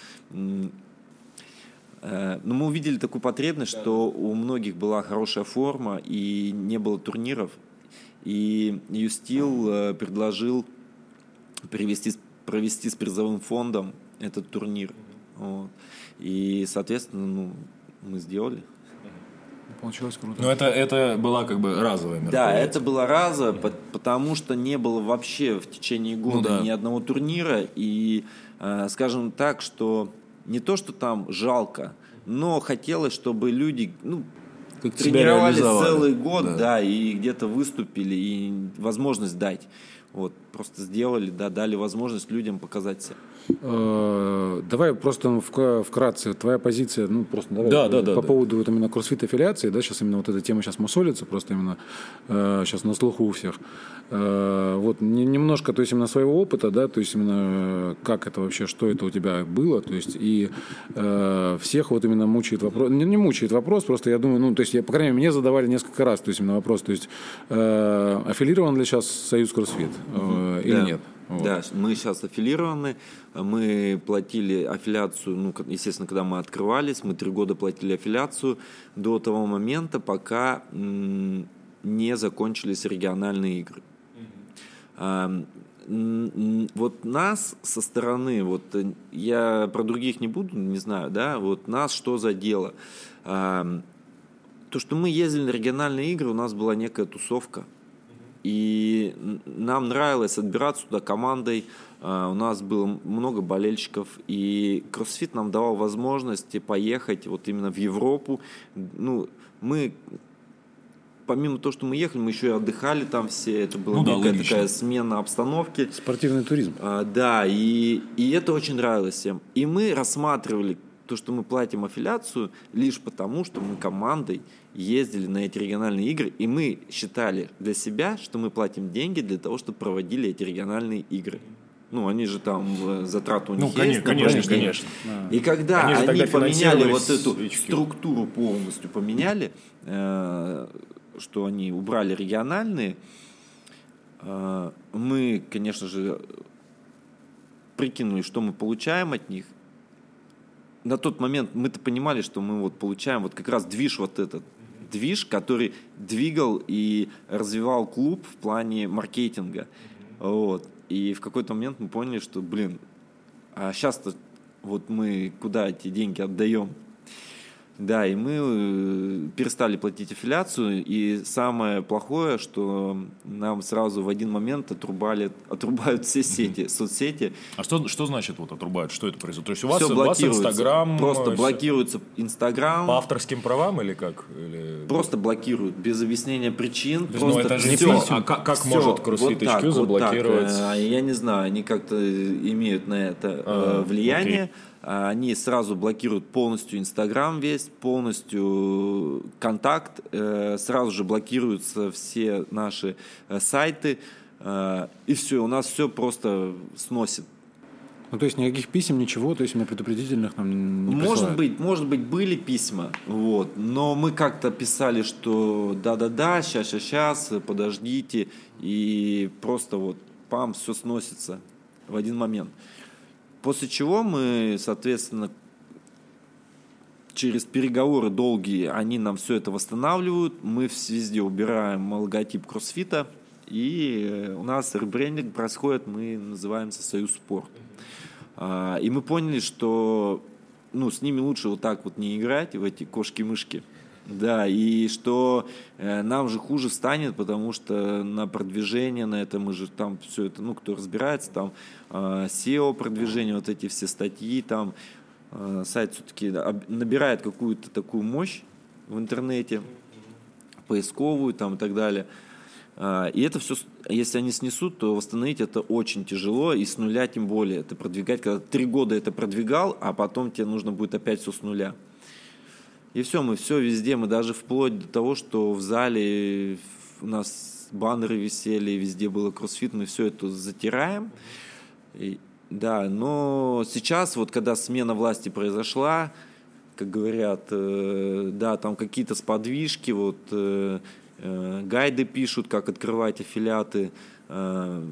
Э, ну, мы увидели такую потребность, что у многих была хорошая форма и не было турниров. И Юстил э, предложил привести, провести с призовым фондом этот турнир. Вот. И, соответственно, ну, мы сделали. Получилось круто. Но это, это была как бы разовая мероприятие. Да, это было разово, потому что не было вообще в течение года ну, да. ни одного турнира. И, э, скажем так, что не то, что там жалко, но хотелось, чтобы люди ну, как тренировались целый год, да. да, и где-то выступили, и возможность дать. Вот, просто сделали, да, дали возможность людям показать себя. Э, давай просто вкратце, твоя позиция, ну просто давай, да, да, по да, поводу да. вот именно кроссфит аффилиации, да, сейчас именно вот эта тема сейчас мусолится, просто именно сейчас э, на слуху у всех. Э, вот немножко, то есть именно своего опыта, да, то есть именно как это вообще, что это у тебя было, то есть и всех вот именно мучает вопрос, не, не мучает вопрос, просто я думаю, ну то есть я, по крайней мере, мне задавали несколько раз, то есть именно вопрос, то есть аффилирован ли сейчас Союз Кроссфит угу. или да. нет? Вот. Да, мы сейчас аффилированы, мы платили аффилиацию, ну, естественно, когда мы открывались, мы три года платили аффилиацию до того момента, пока не закончились региональные игры. вот нас со стороны, вот э, я про других не буду, не знаю, да, вот нас что за дело? То, что мы ездили на региональные игры, у нас была некая тусовка. И нам нравилось отбираться туда командой. А, у нас было много болельщиков. И кроссфит нам давал возможность поехать вот именно в Европу. Ну, мы помимо того, что мы ехали, мы еще и отдыхали там все. Это была ну, некая да, такая смена обстановки. Спортивный туризм. А, да, и, и это очень нравилось всем. И мы рассматривали то, что мы платим аффилиацию, лишь потому, что мы командой ездили на эти региональные игры, и мы считали для себя, что мы платим деньги для того, чтобы проводили эти региональные игры. Ну, они же там э, затраты у них ну, есть. Конечно, конечно, конечно. И когда они, они поменяли вот эту структуру полностью, поменяли, э, что они убрали региональные, э, мы, конечно же, прикинули, что мы получаем от них. На тот момент мы-то понимали, что мы вот получаем вот как раз движ вот этот, движ, который двигал и развивал клуб в плане маркетинга. Вот. И в какой-то момент мы поняли, что, блин, а сейчас-то вот мы куда эти деньги отдаем? Да, и мы э, перестали платить аффилиацию, и самое плохое, что нам сразу в один момент отрубали, отрубают все сети, соцсети. А что, что значит вот отрубают? Что это происходит? То есть у вас, все у вас Инстаграм... Просто все... блокируется Инстаграм. По авторским правам или как? Или... Просто блокируют, без объяснения причин. Есть, просто ну, это же не все. А как, как все. может CrossFit вот заблокировать? Вот так. Я не знаю, они как-то имеют на это а, влияние. Окей. А, они сразу блокируют полностью Инстаграм весь, полностью контакт, э, сразу же блокируются все наши э, сайты, э, и все, у нас все просто сносит. Ну, то есть никаких писем, ничего, то есть мне предупредительных нам не Может присылают. быть, может быть, были письма, вот, но мы как-то писали, что да-да-да, сейчас-сейчас, подождите, и просто вот, пам, все сносится в один момент. После чего мы, соответственно, через переговоры долгие, они нам все это восстанавливают. Мы везде убираем логотип кроссфита. И э, у нас ребрендинг происходит, мы называемся Союз Спорт. А, и мы поняли, что ну, с ними лучше вот так вот не играть в эти кошки-мышки. Да, и что э, нам же хуже станет, потому что на продвижение, на это мы же там все это, ну, кто разбирается, там э, SEO продвижение, вот эти все статьи, там э, сайт все-таки набирает какую-то такую мощь в интернете, поисковую там и так далее. И это все, если они снесут, то восстановить это очень тяжело, и с нуля тем более это продвигать. Когда три года это продвигал, а потом тебе нужно будет опять все с нуля. И все, мы все везде, мы даже вплоть до того, что в зале у нас баннеры висели, везде было кроссфит, мы все это затираем. И, да, но сейчас, вот когда смена власти произошла, как говорят, э, да, там какие-то сподвижки, вот э, э, гайды пишут, как открывать аффилиаты, э,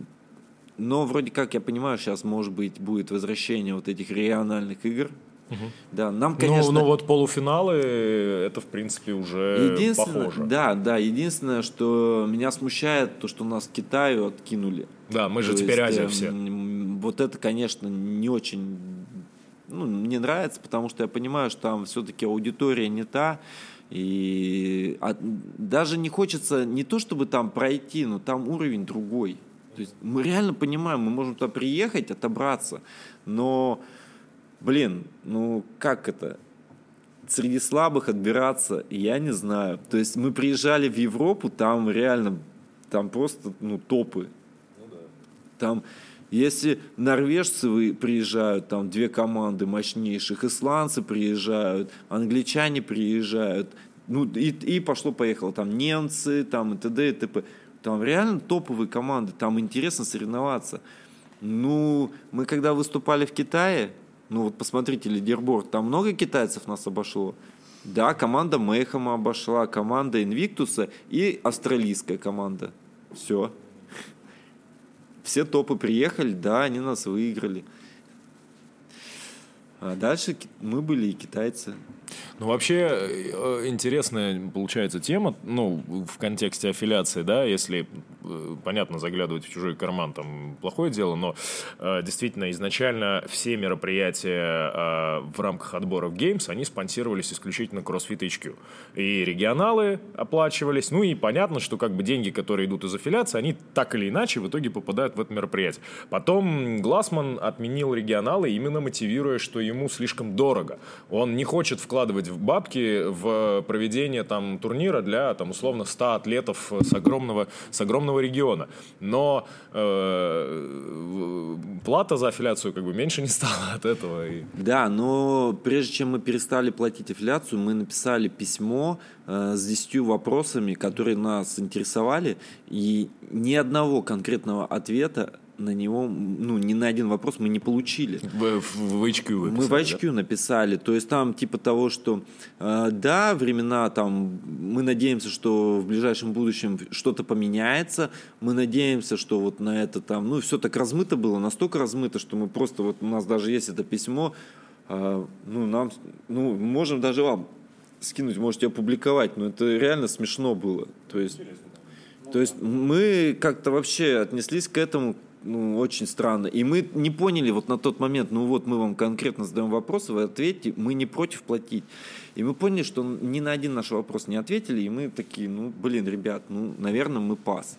но вроде как я понимаю, сейчас может быть будет возвращение вот этих региональных игр, Угу. Да, нам, конечно... Но, но вот полуфиналы, это, в принципе, уже похоже. Да, да, единственное, что меня смущает, то, что нас Китаю откинули. Да, мы же то теперь есть, Азия все. Вот это, конечно, не очень ну, мне нравится, потому что я понимаю, что там все-таки аудитория не та, и а, даже не хочется не то, чтобы там пройти, но там уровень другой. То есть мы реально понимаем, мы можем туда приехать, отобраться, но блин, ну как это? Среди слабых отбираться, я не знаю. То есть мы приезжали в Европу, там реально, там просто, ну, топы. Ну, да. Там, если норвежцы приезжают, там две команды мощнейших, исландцы приезжают, англичане приезжают, ну и, и пошло-поехало, там немцы, там и т.д. и т.п. Там реально топовые команды, там интересно соревноваться. Ну, мы когда выступали в Китае, ну вот посмотрите, лидерборд, там много китайцев нас обошло. Да, команда Мейхама обошла, команда Инвиктуса и австралийская команда. Все. Все топы приехали, да, они нас выиграли. А дальше мы были и китайцы. Ну, вообще, э, интересная получается тема, ну, в контексте аффилиации, да, если, э, понятно, заглядывать в чужой карман, там, плохое дело, но э, действительно, изначально все мероприятия в рамках отбора в Games, они спонсировались исключительно CrossFit HQ. И регионалы оплачивались, ну, и понятно, что как бы деньги, которые идут из аффилиации, они так или иначе в итоге попадают в это мероприятие. Потом Глассман отменил регионалы, именно мотивируя, что ему слишком дорого. Он не хочет вкладывать в бабки в проведение там турнира для там условно 100 атлетов с огромного, с огромного региона. Но э, плата за аффилиацию как бы меньше не стала от этого. И... Да, но прежде чем мы перестали платить аффилиацию, мы написали письмо э, с 10 вопросами, которые нас интересовали, и ни одного конкретного ответа на него, ну, ни на один вопрос мы не получили. В, в, в HQ вы Мы в HQ да? написали. То есть там типа того, что э, да, времена там, мы надеемся, что в ближайшем будущем что-то поменяется. Мы надеемся, что вот на это там, ну, все так размыто было, настолько размыто, что мы просто, вот у нас даже есть это письмо, э, ну, нам, ну, можем даже вам скинуть, можете опубликовать, но это реально смешно было. То есть, то есть мы как-то вообще отнеслись к этому ну, очень странно. И мы не поняли вот на тот момент, ну вот мы вам конкретно задаем вопросы, вы ответьте, мы не против платить. И мы поняли, что ни на один наш вопрос не ответили, и мы такие, ну, блин, ребят, ну, наверное, мы пас.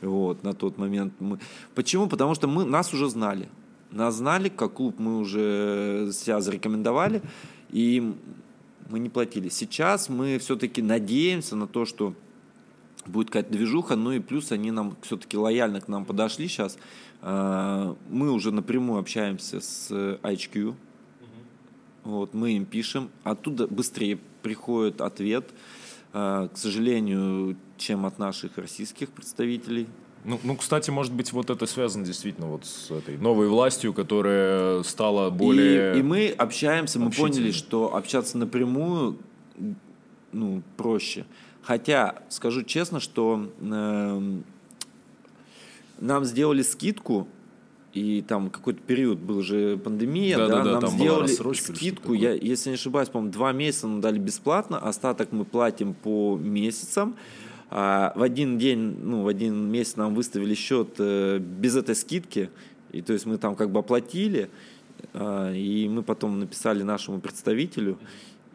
Вот, на тот момент. Мы... Почему? Потому что мы, нас уже знали. Нас знали, как клуб мы уже себя зарекомендовали, и мы не платили. Сейчас мы все-таки надеемся на то, что будет какая-то движуха, ну и плюс они нам все-таки лояльно к нам подошли сейчас. А, мы уже напрямую общаемся с HQ, вот, мы им пишем, оттуда быстрее приходит ответ, а, к сожалению, чем от наших российских представителей. Ну, ну, кстати, может быть, вот это связано действительно вот с этой новой властью, которая стала более... И, и мы общаемся, мы поняли, что общаться напрямую ну, проще. Хотя, скажу честно, что э, нам сделали скидку, и там какой-то период был же пандемия, да, да, да нам сделали скидку, я, если не ошибаюсь, по-моему, два месяца нам дали бесплатно, остаток мы платим по месяцам. А в один день, ну, в один месяц нам выставили счет э, без этой скидки, и то есть мы там как бы оплатили, э, и мы потом написали нашему представителю,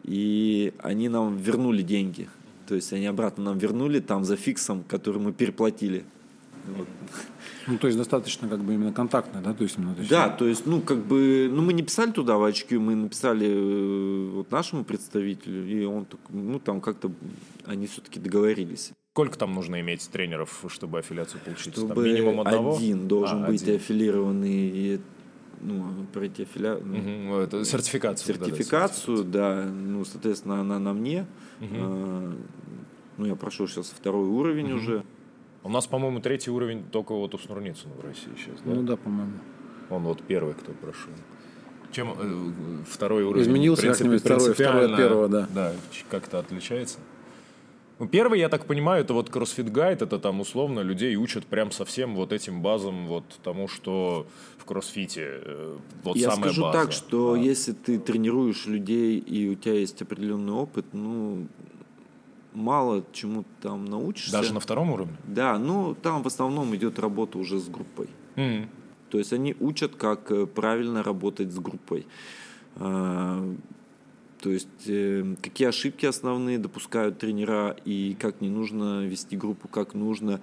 и они нам вернули деньги. То есть они обратно нам вернули там за фиксом, который мы переплатили. Вот. Ну, то есть достаточно как бы именно контактно, да? То есть, именно, то есть... Да, то есть, ну, как бы, ну, мы не писали туда в очки, мы написали э, вот нашему представителю, и он, ну, там как-то они все-таки договорились. Сколько там нужно иметь тренеров, чтобы аффилиацию получить? Чтобы там минимум одного? один должен а, быть один. аффилированный ну, пройти аффиля... угу, это сертификацию. Сертификацию, да, да, ну, соответственно, она на мне. Угу. А, ну, я прошел сейчас второй уровень угу. уже. У нас, по-моему, третий уровень только вот у Снурницына в России сейчас, да? Ну да, по-моему. Он вот первый, кто прошел. Чем э, второй уровень? Изменился как-нибудь второй, второй от первого, да. Да, как-то отличается. Ну, первый, я так понимаю, это вот CrossFit Guide, это там условно людей учат прям совсем вот этим базам, вот тому, что в кроссфите э, вот я самая скажу база. так, что да. если ты тренируешь людей и у тебя есть определенный опыт, ну, мало чему там научишься. Даже на втором уровне? Да, ну, там в основном идет работа уже с группой. Mm-hmm. То есть они учат, как э, правильно работать с группой. То есть э, какие ошибки основные допускают тренера и как не нужно вести группу, как нужно.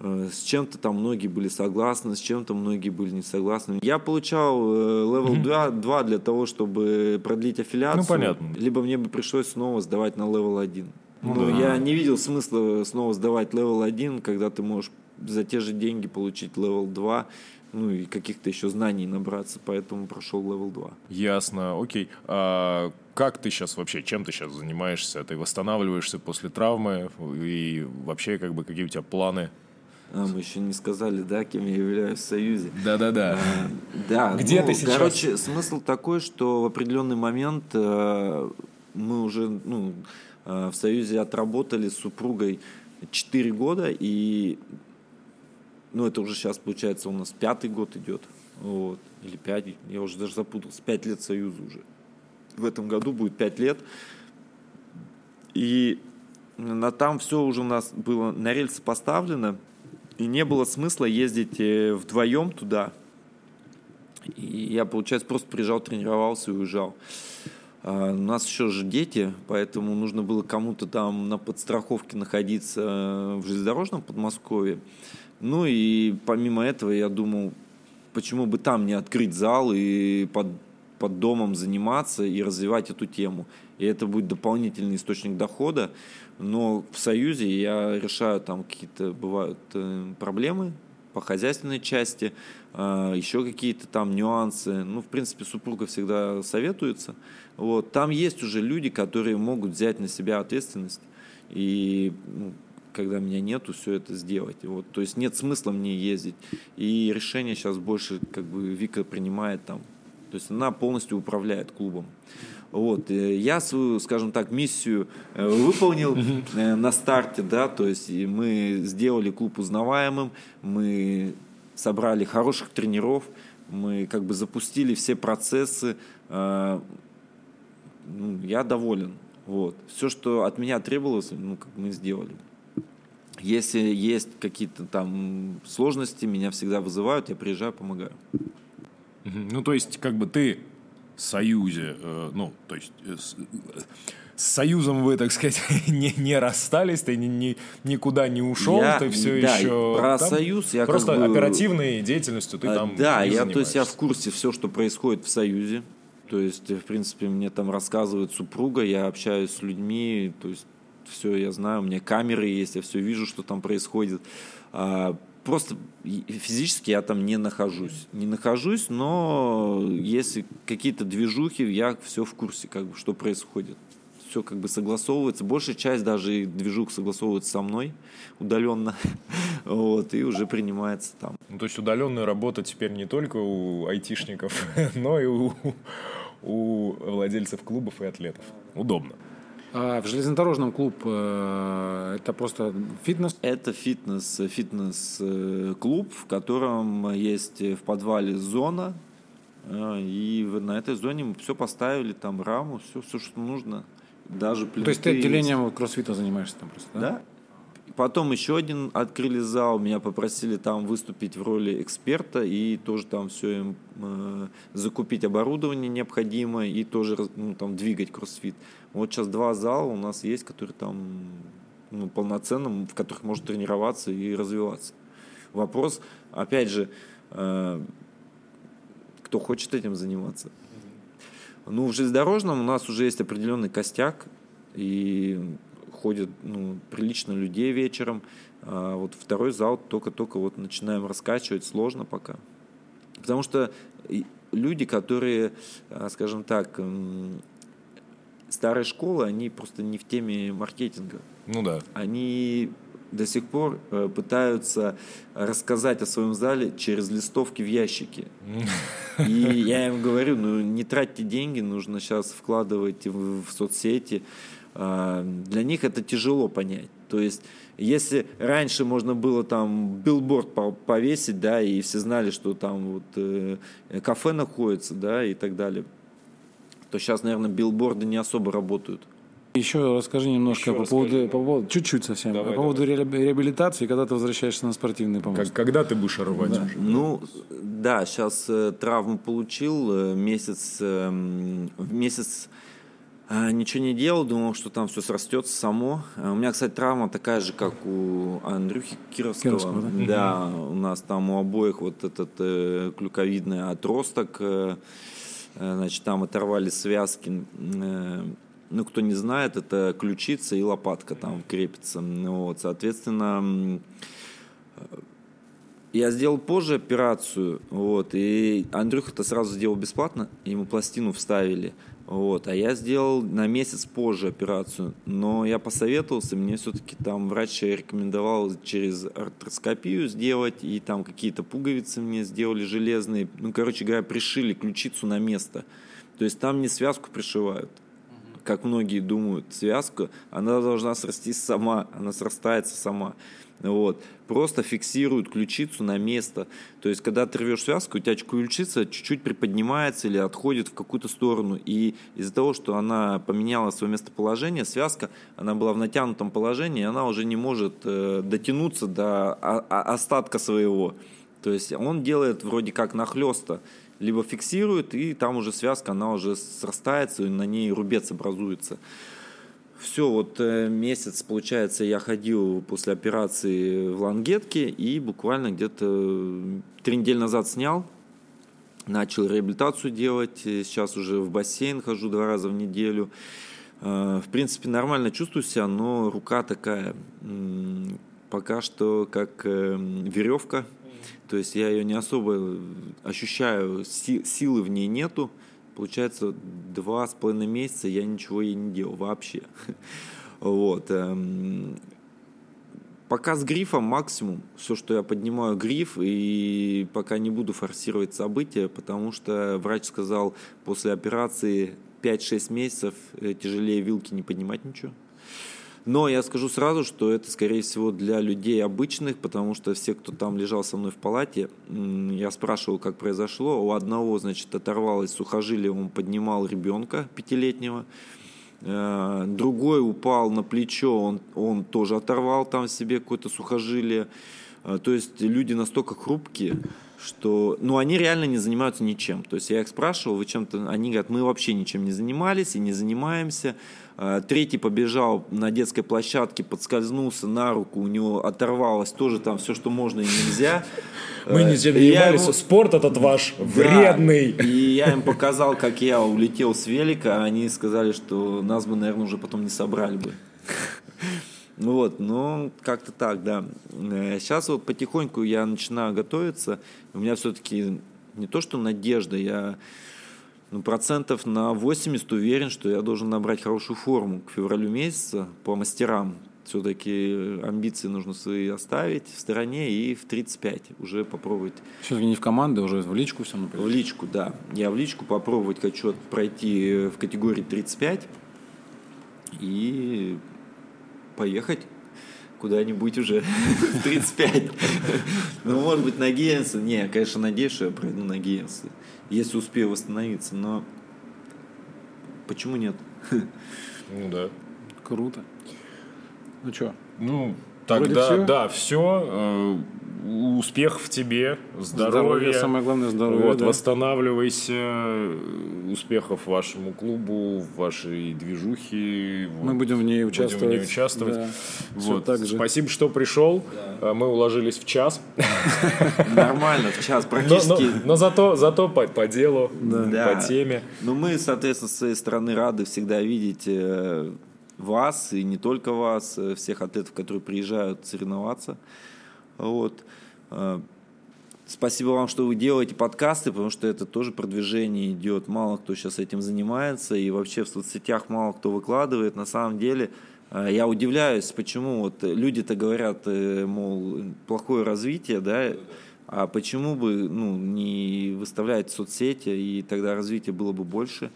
Э, с чем-то там многие были согласны, с чем-то многие были не согласны. Я получал level э, 2, 2 для того, чтобы продлить аффилиацию. Ну, понятно. Либо мне бы пришлось снова сдавать на level 1. Ну, Но да. я не видел смысла снова сдавать level 1, когда ты можешь за те же деньги получить level 2 ну и каких-то еще знаний набраться, поэтому прошел level 2. Ясно, окей. А как ты сейчас вообще, чем ты сейчас занимаешься? Ты восстанавливаешься после травмы и вообще как бы какие у тебя планы? А, мы еще не сказали, да, кем я являюсь в Союзе. Да-да-да. А, да. Где ну, ты сейчас? Короче, смысл такой, что в определенный момент э, мы уже ну, э, в Союзе отработали с супругой 4 года, и ну, это уже сейчас, получается, у нас пятый год идет. Вот. Или пять, я уже даже запутался. Пять лет Союзу уже. В этом году будет пять лет. И на, там все уже у нас было на рельсы поставлено. И не было смысла ездить э, вдвоем туда. И я, получается, просто приезжал, тренировался и уезжал. А у нас еще же дети, поэтому нужно было кому-то там на подстраховке находиться э, в железнодорожном Подмосковье. Ну и помимо этого я думал, почему бы там не открыть зал и под, под домом заниматься и развивать эту тему. И это будет дополнительный источник дохода. Но в Союзе я решаю там какие-то бывают э, проблемы по хозяйственной части, э, еще какие-то там нюансы. Ну, в принципе, супруга всегда советуется. Вот. Там есть уже люди, которые могут взять на себя ответственность и ну, когда меня нету, все это сделать. Вот, то есть нет смысла мне ездить. И решение сейчас больше как бы Вика принимает там. То есть она полностью управляет клубом. Вот. Я свою, скажем так, миссию э, выполнил э, на старте, да, то есть мы сделали клуб узнаваемым, мы собрали хороших тренеров, мы как бы запустили все процессы, э, ну, я доволен. Вот. Все, что от меня требовалось, ну, как мы сделали. Если есть какие-то там сложности, меня всегда вызывают, я приезжаю, помогаю. Ну, то есть, как бы ты в союзе, э, ну, то есть, э, с, с союзом вы, так сказать, не, не расстались, ты ни, ни, никуда не ушел, я, ты все да, еще про там, союз я просто как бы, оперативной деятельностью ты а, там Да, я, то есть я в курсе все, что происходит в союзе. То есть, в принципе, мне там рассказывает супруга, я общаюсь с людьми, то есть все я знаю, у меня камеры есть, я все вижу, что там происходит. Просто физически я там не нахожусь. Не нахожусь, но если какие-то движухи, я все в курсе, как бы, что происходит. Все как бы согласовывается. Большая часть даже движух согласовывается со мной удаленно. Вот, и уже принимается там. Ну, то есть удаленная работа теперь не только у айтишников, но и у, у владельцев клубов и атлетов. Удобно. А в железнодорожном клуб э, это просто фитнес? Это фитнес, фитнес-клуб, в котором есть в подвале зона, э, и на этой зоне мы все поставили, там раму, все, все, что нужно. Даже То есть ты плиты есть. отделением кроссфита занимаешься там просто, да? Да. Потом еще один открыли зал, меня попросили там выступить в роли эксперта и тоже там все им э, закупить оборудование необходимое и тоже ну, там двигать кроссфит. Вот сейчас два зала у нас есть, которые там ну, полноценно, в которых можно тренироваться и развиваться. Вопрос, опять же, э, кто хочет этим заниматься. Ну, в железнодорожном у нас уже есть определенный костяк, и ходит ну, прилично людей вечером. А вот второй зал только-только вот начинаем раскачивать, сложно пока. Потому что люди, которые, а, скажем так, м, старой школы, они просто не в теме маркетинга Ну да. они до сих пор э, пытаются рассказать о своем зале через листовки в ящике. И я им говорю, ну не тратьте деньги, нужно сейчас вкладывать в, в соцсети. А, Для них это тяжело понять. То есть, если раньше можно было там билборд по- повесить, да, и все знали, что там вот э, кафе находится, да, и так далее, то сейчас, наверное, билборды не особо работают. Еще расскажи немножко Еще по, расскажи. поводу, по поводу, чуть-чуть совсем, Давай, по поводу реаб- реабилитации, когда ты возвращаешься на спортивный помост. Как, когда ты будешь рвать уже? Ну, да, сейчас травму получил, э, месяц, э, месяц э, ничего не делал, думал, что там все срастется само. А У меня, кстати, травма такая же, как у Андрюхи Кировского. Кировского, да? Да, у нас там у обоих вот этот э, клюковидный отросток, э, э, значит, там оторвали связки. э, ну, кто не знает, это ключица и лопатка там крепится. Ну, Вот, соответственно, м, я сделал позже операцию, вот, и Андрюха-то сразу сделал бесплатно, ему пластину вставили, вот, а я сделал на месяц позже операцию, но я посоветовался, мне все-таки там врач рекомендовал через артроскопию сделать, и там какие-то пуговицы мне сделали железные, ну, короче говоря, пришили ключицу на место, то есть там не связку пришивают, как многие думают, связку, она должна срастись сама, она срастается сама. Вот. Просто фиксируют ключицу на место. То есть, когда ты рвешь связку, у тебя ключица чуть-чуть приподнимается или отходит в какую-то сторону. И из-за того, что она поменяла свое местоположение, связка, она была в натянутом положении, она уже не может э, дотянуться до остатка своего. То есть, он делает вроде как нахлеста либо фиксирует, и там уже связка, она уже срастается, и на ней рубец образуется. Все, вот э, месяц, получается, я ходил после операции в лангетке и буквально где-то э, три недели назад снял, начал реабилитацию делать, сейчас уже в бассейн хожу два раза в неделю. Э, в принципе, нормально чувствую себя, но рука такая пока что как веревка, то есть я ее не особо ощущаю, силы в ней нету, Получается, два с половиной месяца я ничего ей не делал вообще. Вот. Эм, пока с грифом максимум, все, что я поднимаю гриф, и пока не буду форсировать события, потому что врач сказал, после операции 5-6 месяцев э, тяжелее вилки не поднимать ничего. Но я скажу сразу, что это, скорее всего, для людей обычных, потому что все, кто там лежал со мной в палате, я спрашивал, как произошло. У одного, значит, оторвалось сухожилие, он поднимал ребенка пятилетнего. Э, другой упал на плечо, он, он тоже оторвал там себе какое-то сухожилие. Э, то есть люди настолько хрупкие, что, ну, они реально не занимаются ничем. То есть я их спрашивал, вы чем-то, они говорят, мы вообще ничем не занимались и не занимаемся. А, третий побежал на детской площадке, подскользнулся на руку, у него оторвалось тоже там все, что можно и нельзя. Мы не занимались, ему... спорт этот ваш вредный. Да. И я им показал, как я улетел с велика, а они сказали, что нас бы, наверное, уже потом не собрали бы. Ну вот, ну, как-то так, да. Сейчас э, вот потихоньку я начинаю готовиться. У меня все-таки не то, что надежда, я ну, процентов на 80 уверен, что я должен набрать хорошую форму к февралю месяца по мастерам. Все-таки амбиции нужно свои оставить в стороне и в 35 уже попробовать. Все-таки не в команды, уже в личку все например. В личку, да. Я в личку попробовать хочу пройти в категории 35 и поехать куда-нибудь уже в 35. Ну, может быть, на Гейнсы. Не, я, конечно, надеюсь, что я пройду на Гейнсы, если успею восстановиться, но почему нет? Ну да. Круто. Ну что? Ну, тогда, да, все успехов тебе, здоровья. Здоровье, самое главное здоровье. Вот, да. Восстанавливайся, успехов вашему клубу, вашей движухе. Мы будем в ней участвовать. Будем в ней участвовать. Да. Вот. Так же. Спасибо, что пришел. Да. Мы уложились в час. Нормально, в час практически. Но, зато, зато по, делу, по теме. Ну, мы, соответственно, с своей стороны рады всегда видеть э, вас, и не только вас, э, всех атлетов, которые приезжают соревноваться. Вот. А, спасибо вам, что вы делаете подкасты, потому что это тоже продвижение идет. Мало кто сейчас этим занимается, и вообще в соцсетях мало кто выкладывает. На самом деле, а, я удивляюсь, почему вот люди-то говорят, э, мол, плохое развитие, да, а почему бы ну, не выставлять соцсети, и тогда развитие было бы больше.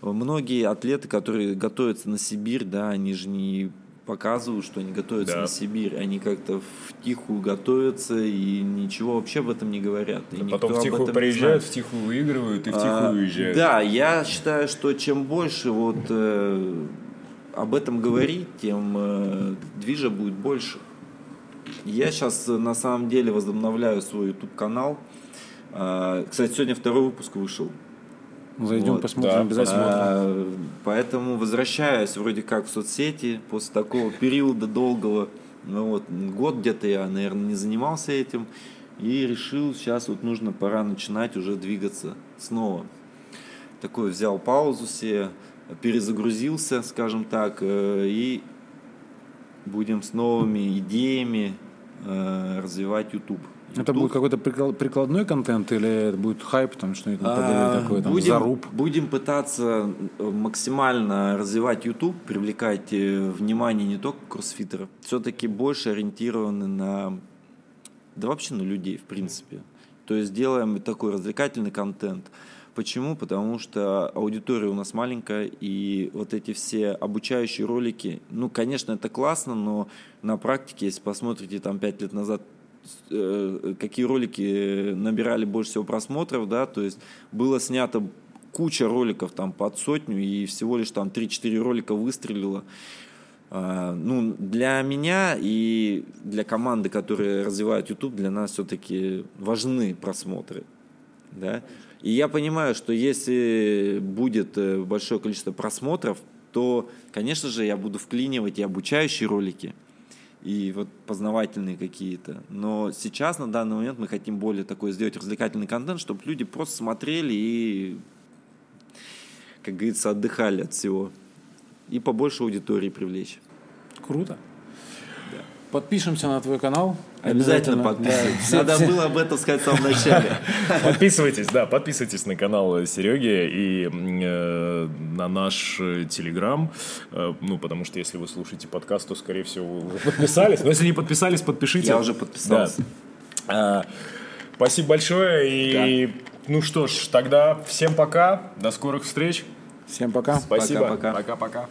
Многие атлеты, которые готовятся на Сибирь, да, они же не показывают, что они готовятся да. на Сибирь. Они как-то в тихую готовятся и ничего вообще об этом не говорят. И потом в тихую приезжают, в тихую выигрывают и в тихую а, уезжают. Да, я считаю, что чем больше вот э, об этом говорить, тем э, движа будет больше. Я сейчас на самом деле возобновляю свой YouTube канал. Э, кстати, сегодня второй выпуск вышел. Зайдем, вот, посмотрим, да. обязательно. А, поэтому возвращаюсь вроде как в соцсети после такого периода долгого. Ну вот, год где-то я, наверное, не занимался этим. И решил, сейчас вот нужно, пора начинать уже двигаться снова. Такой взял паузу себе, перезагрузился, скажем так, э, и будем с новыми идеями э, развивать YouTube. Это будет какой-то прикладной контент или это будет хайп, там что-нибудь а, такое, там, будем, заруб? Будем пытаться э, максимально развивать YouTube, привлекать э, внимание не только кроссфитеров, все-таки больше ориентированы на, да вообще на людей, в принципе. То есть делаем такой развлекательный контент. почему? Потому что аудитория у нас маленькая, и вот эти все обучающие ролики, ну, конечно, это классно, но на практике, если посмотрите там пять лет назад какие ролики набирали больше всего просмотров, да, то есть было снято куча роликов там под сотню, и всего лишь там 3-4 ролика выстрелило. А, ну, для меня и для команды, которые развивают YouTube, для нас все-таки важны просмотры. Да? И я понимаю, что если будет э, большое количество просмотров, то, конечно же, я буду вклинивать и обучающие ролики, и вот познавательные какие-то. Но сейчас, на данный момент, мы хотим более такой сделать развлекательный контент, чтобы люди просто смотрели и, как говорится, отдыхали от всего и побольше аудитории привлечь. Круто. Подпишемся на твой канал. Обязательно, подписывайтесь. Да. Надо было об этом сказать в самом начале. Подписывайтесь, да, подписывайтесь на канал Сереги и э, на наш э, Телеграм. Э, ну, потому что если вы слушаете подкаст, то, скорее всего, вы уже подписались. Но если не подписались, подпишите. Я уже подписался. Да. А, спасибо большое. И да. ну что ж, тогда всем пока. До скорых встреч. Всем пока. Спасибо. Пока-пока.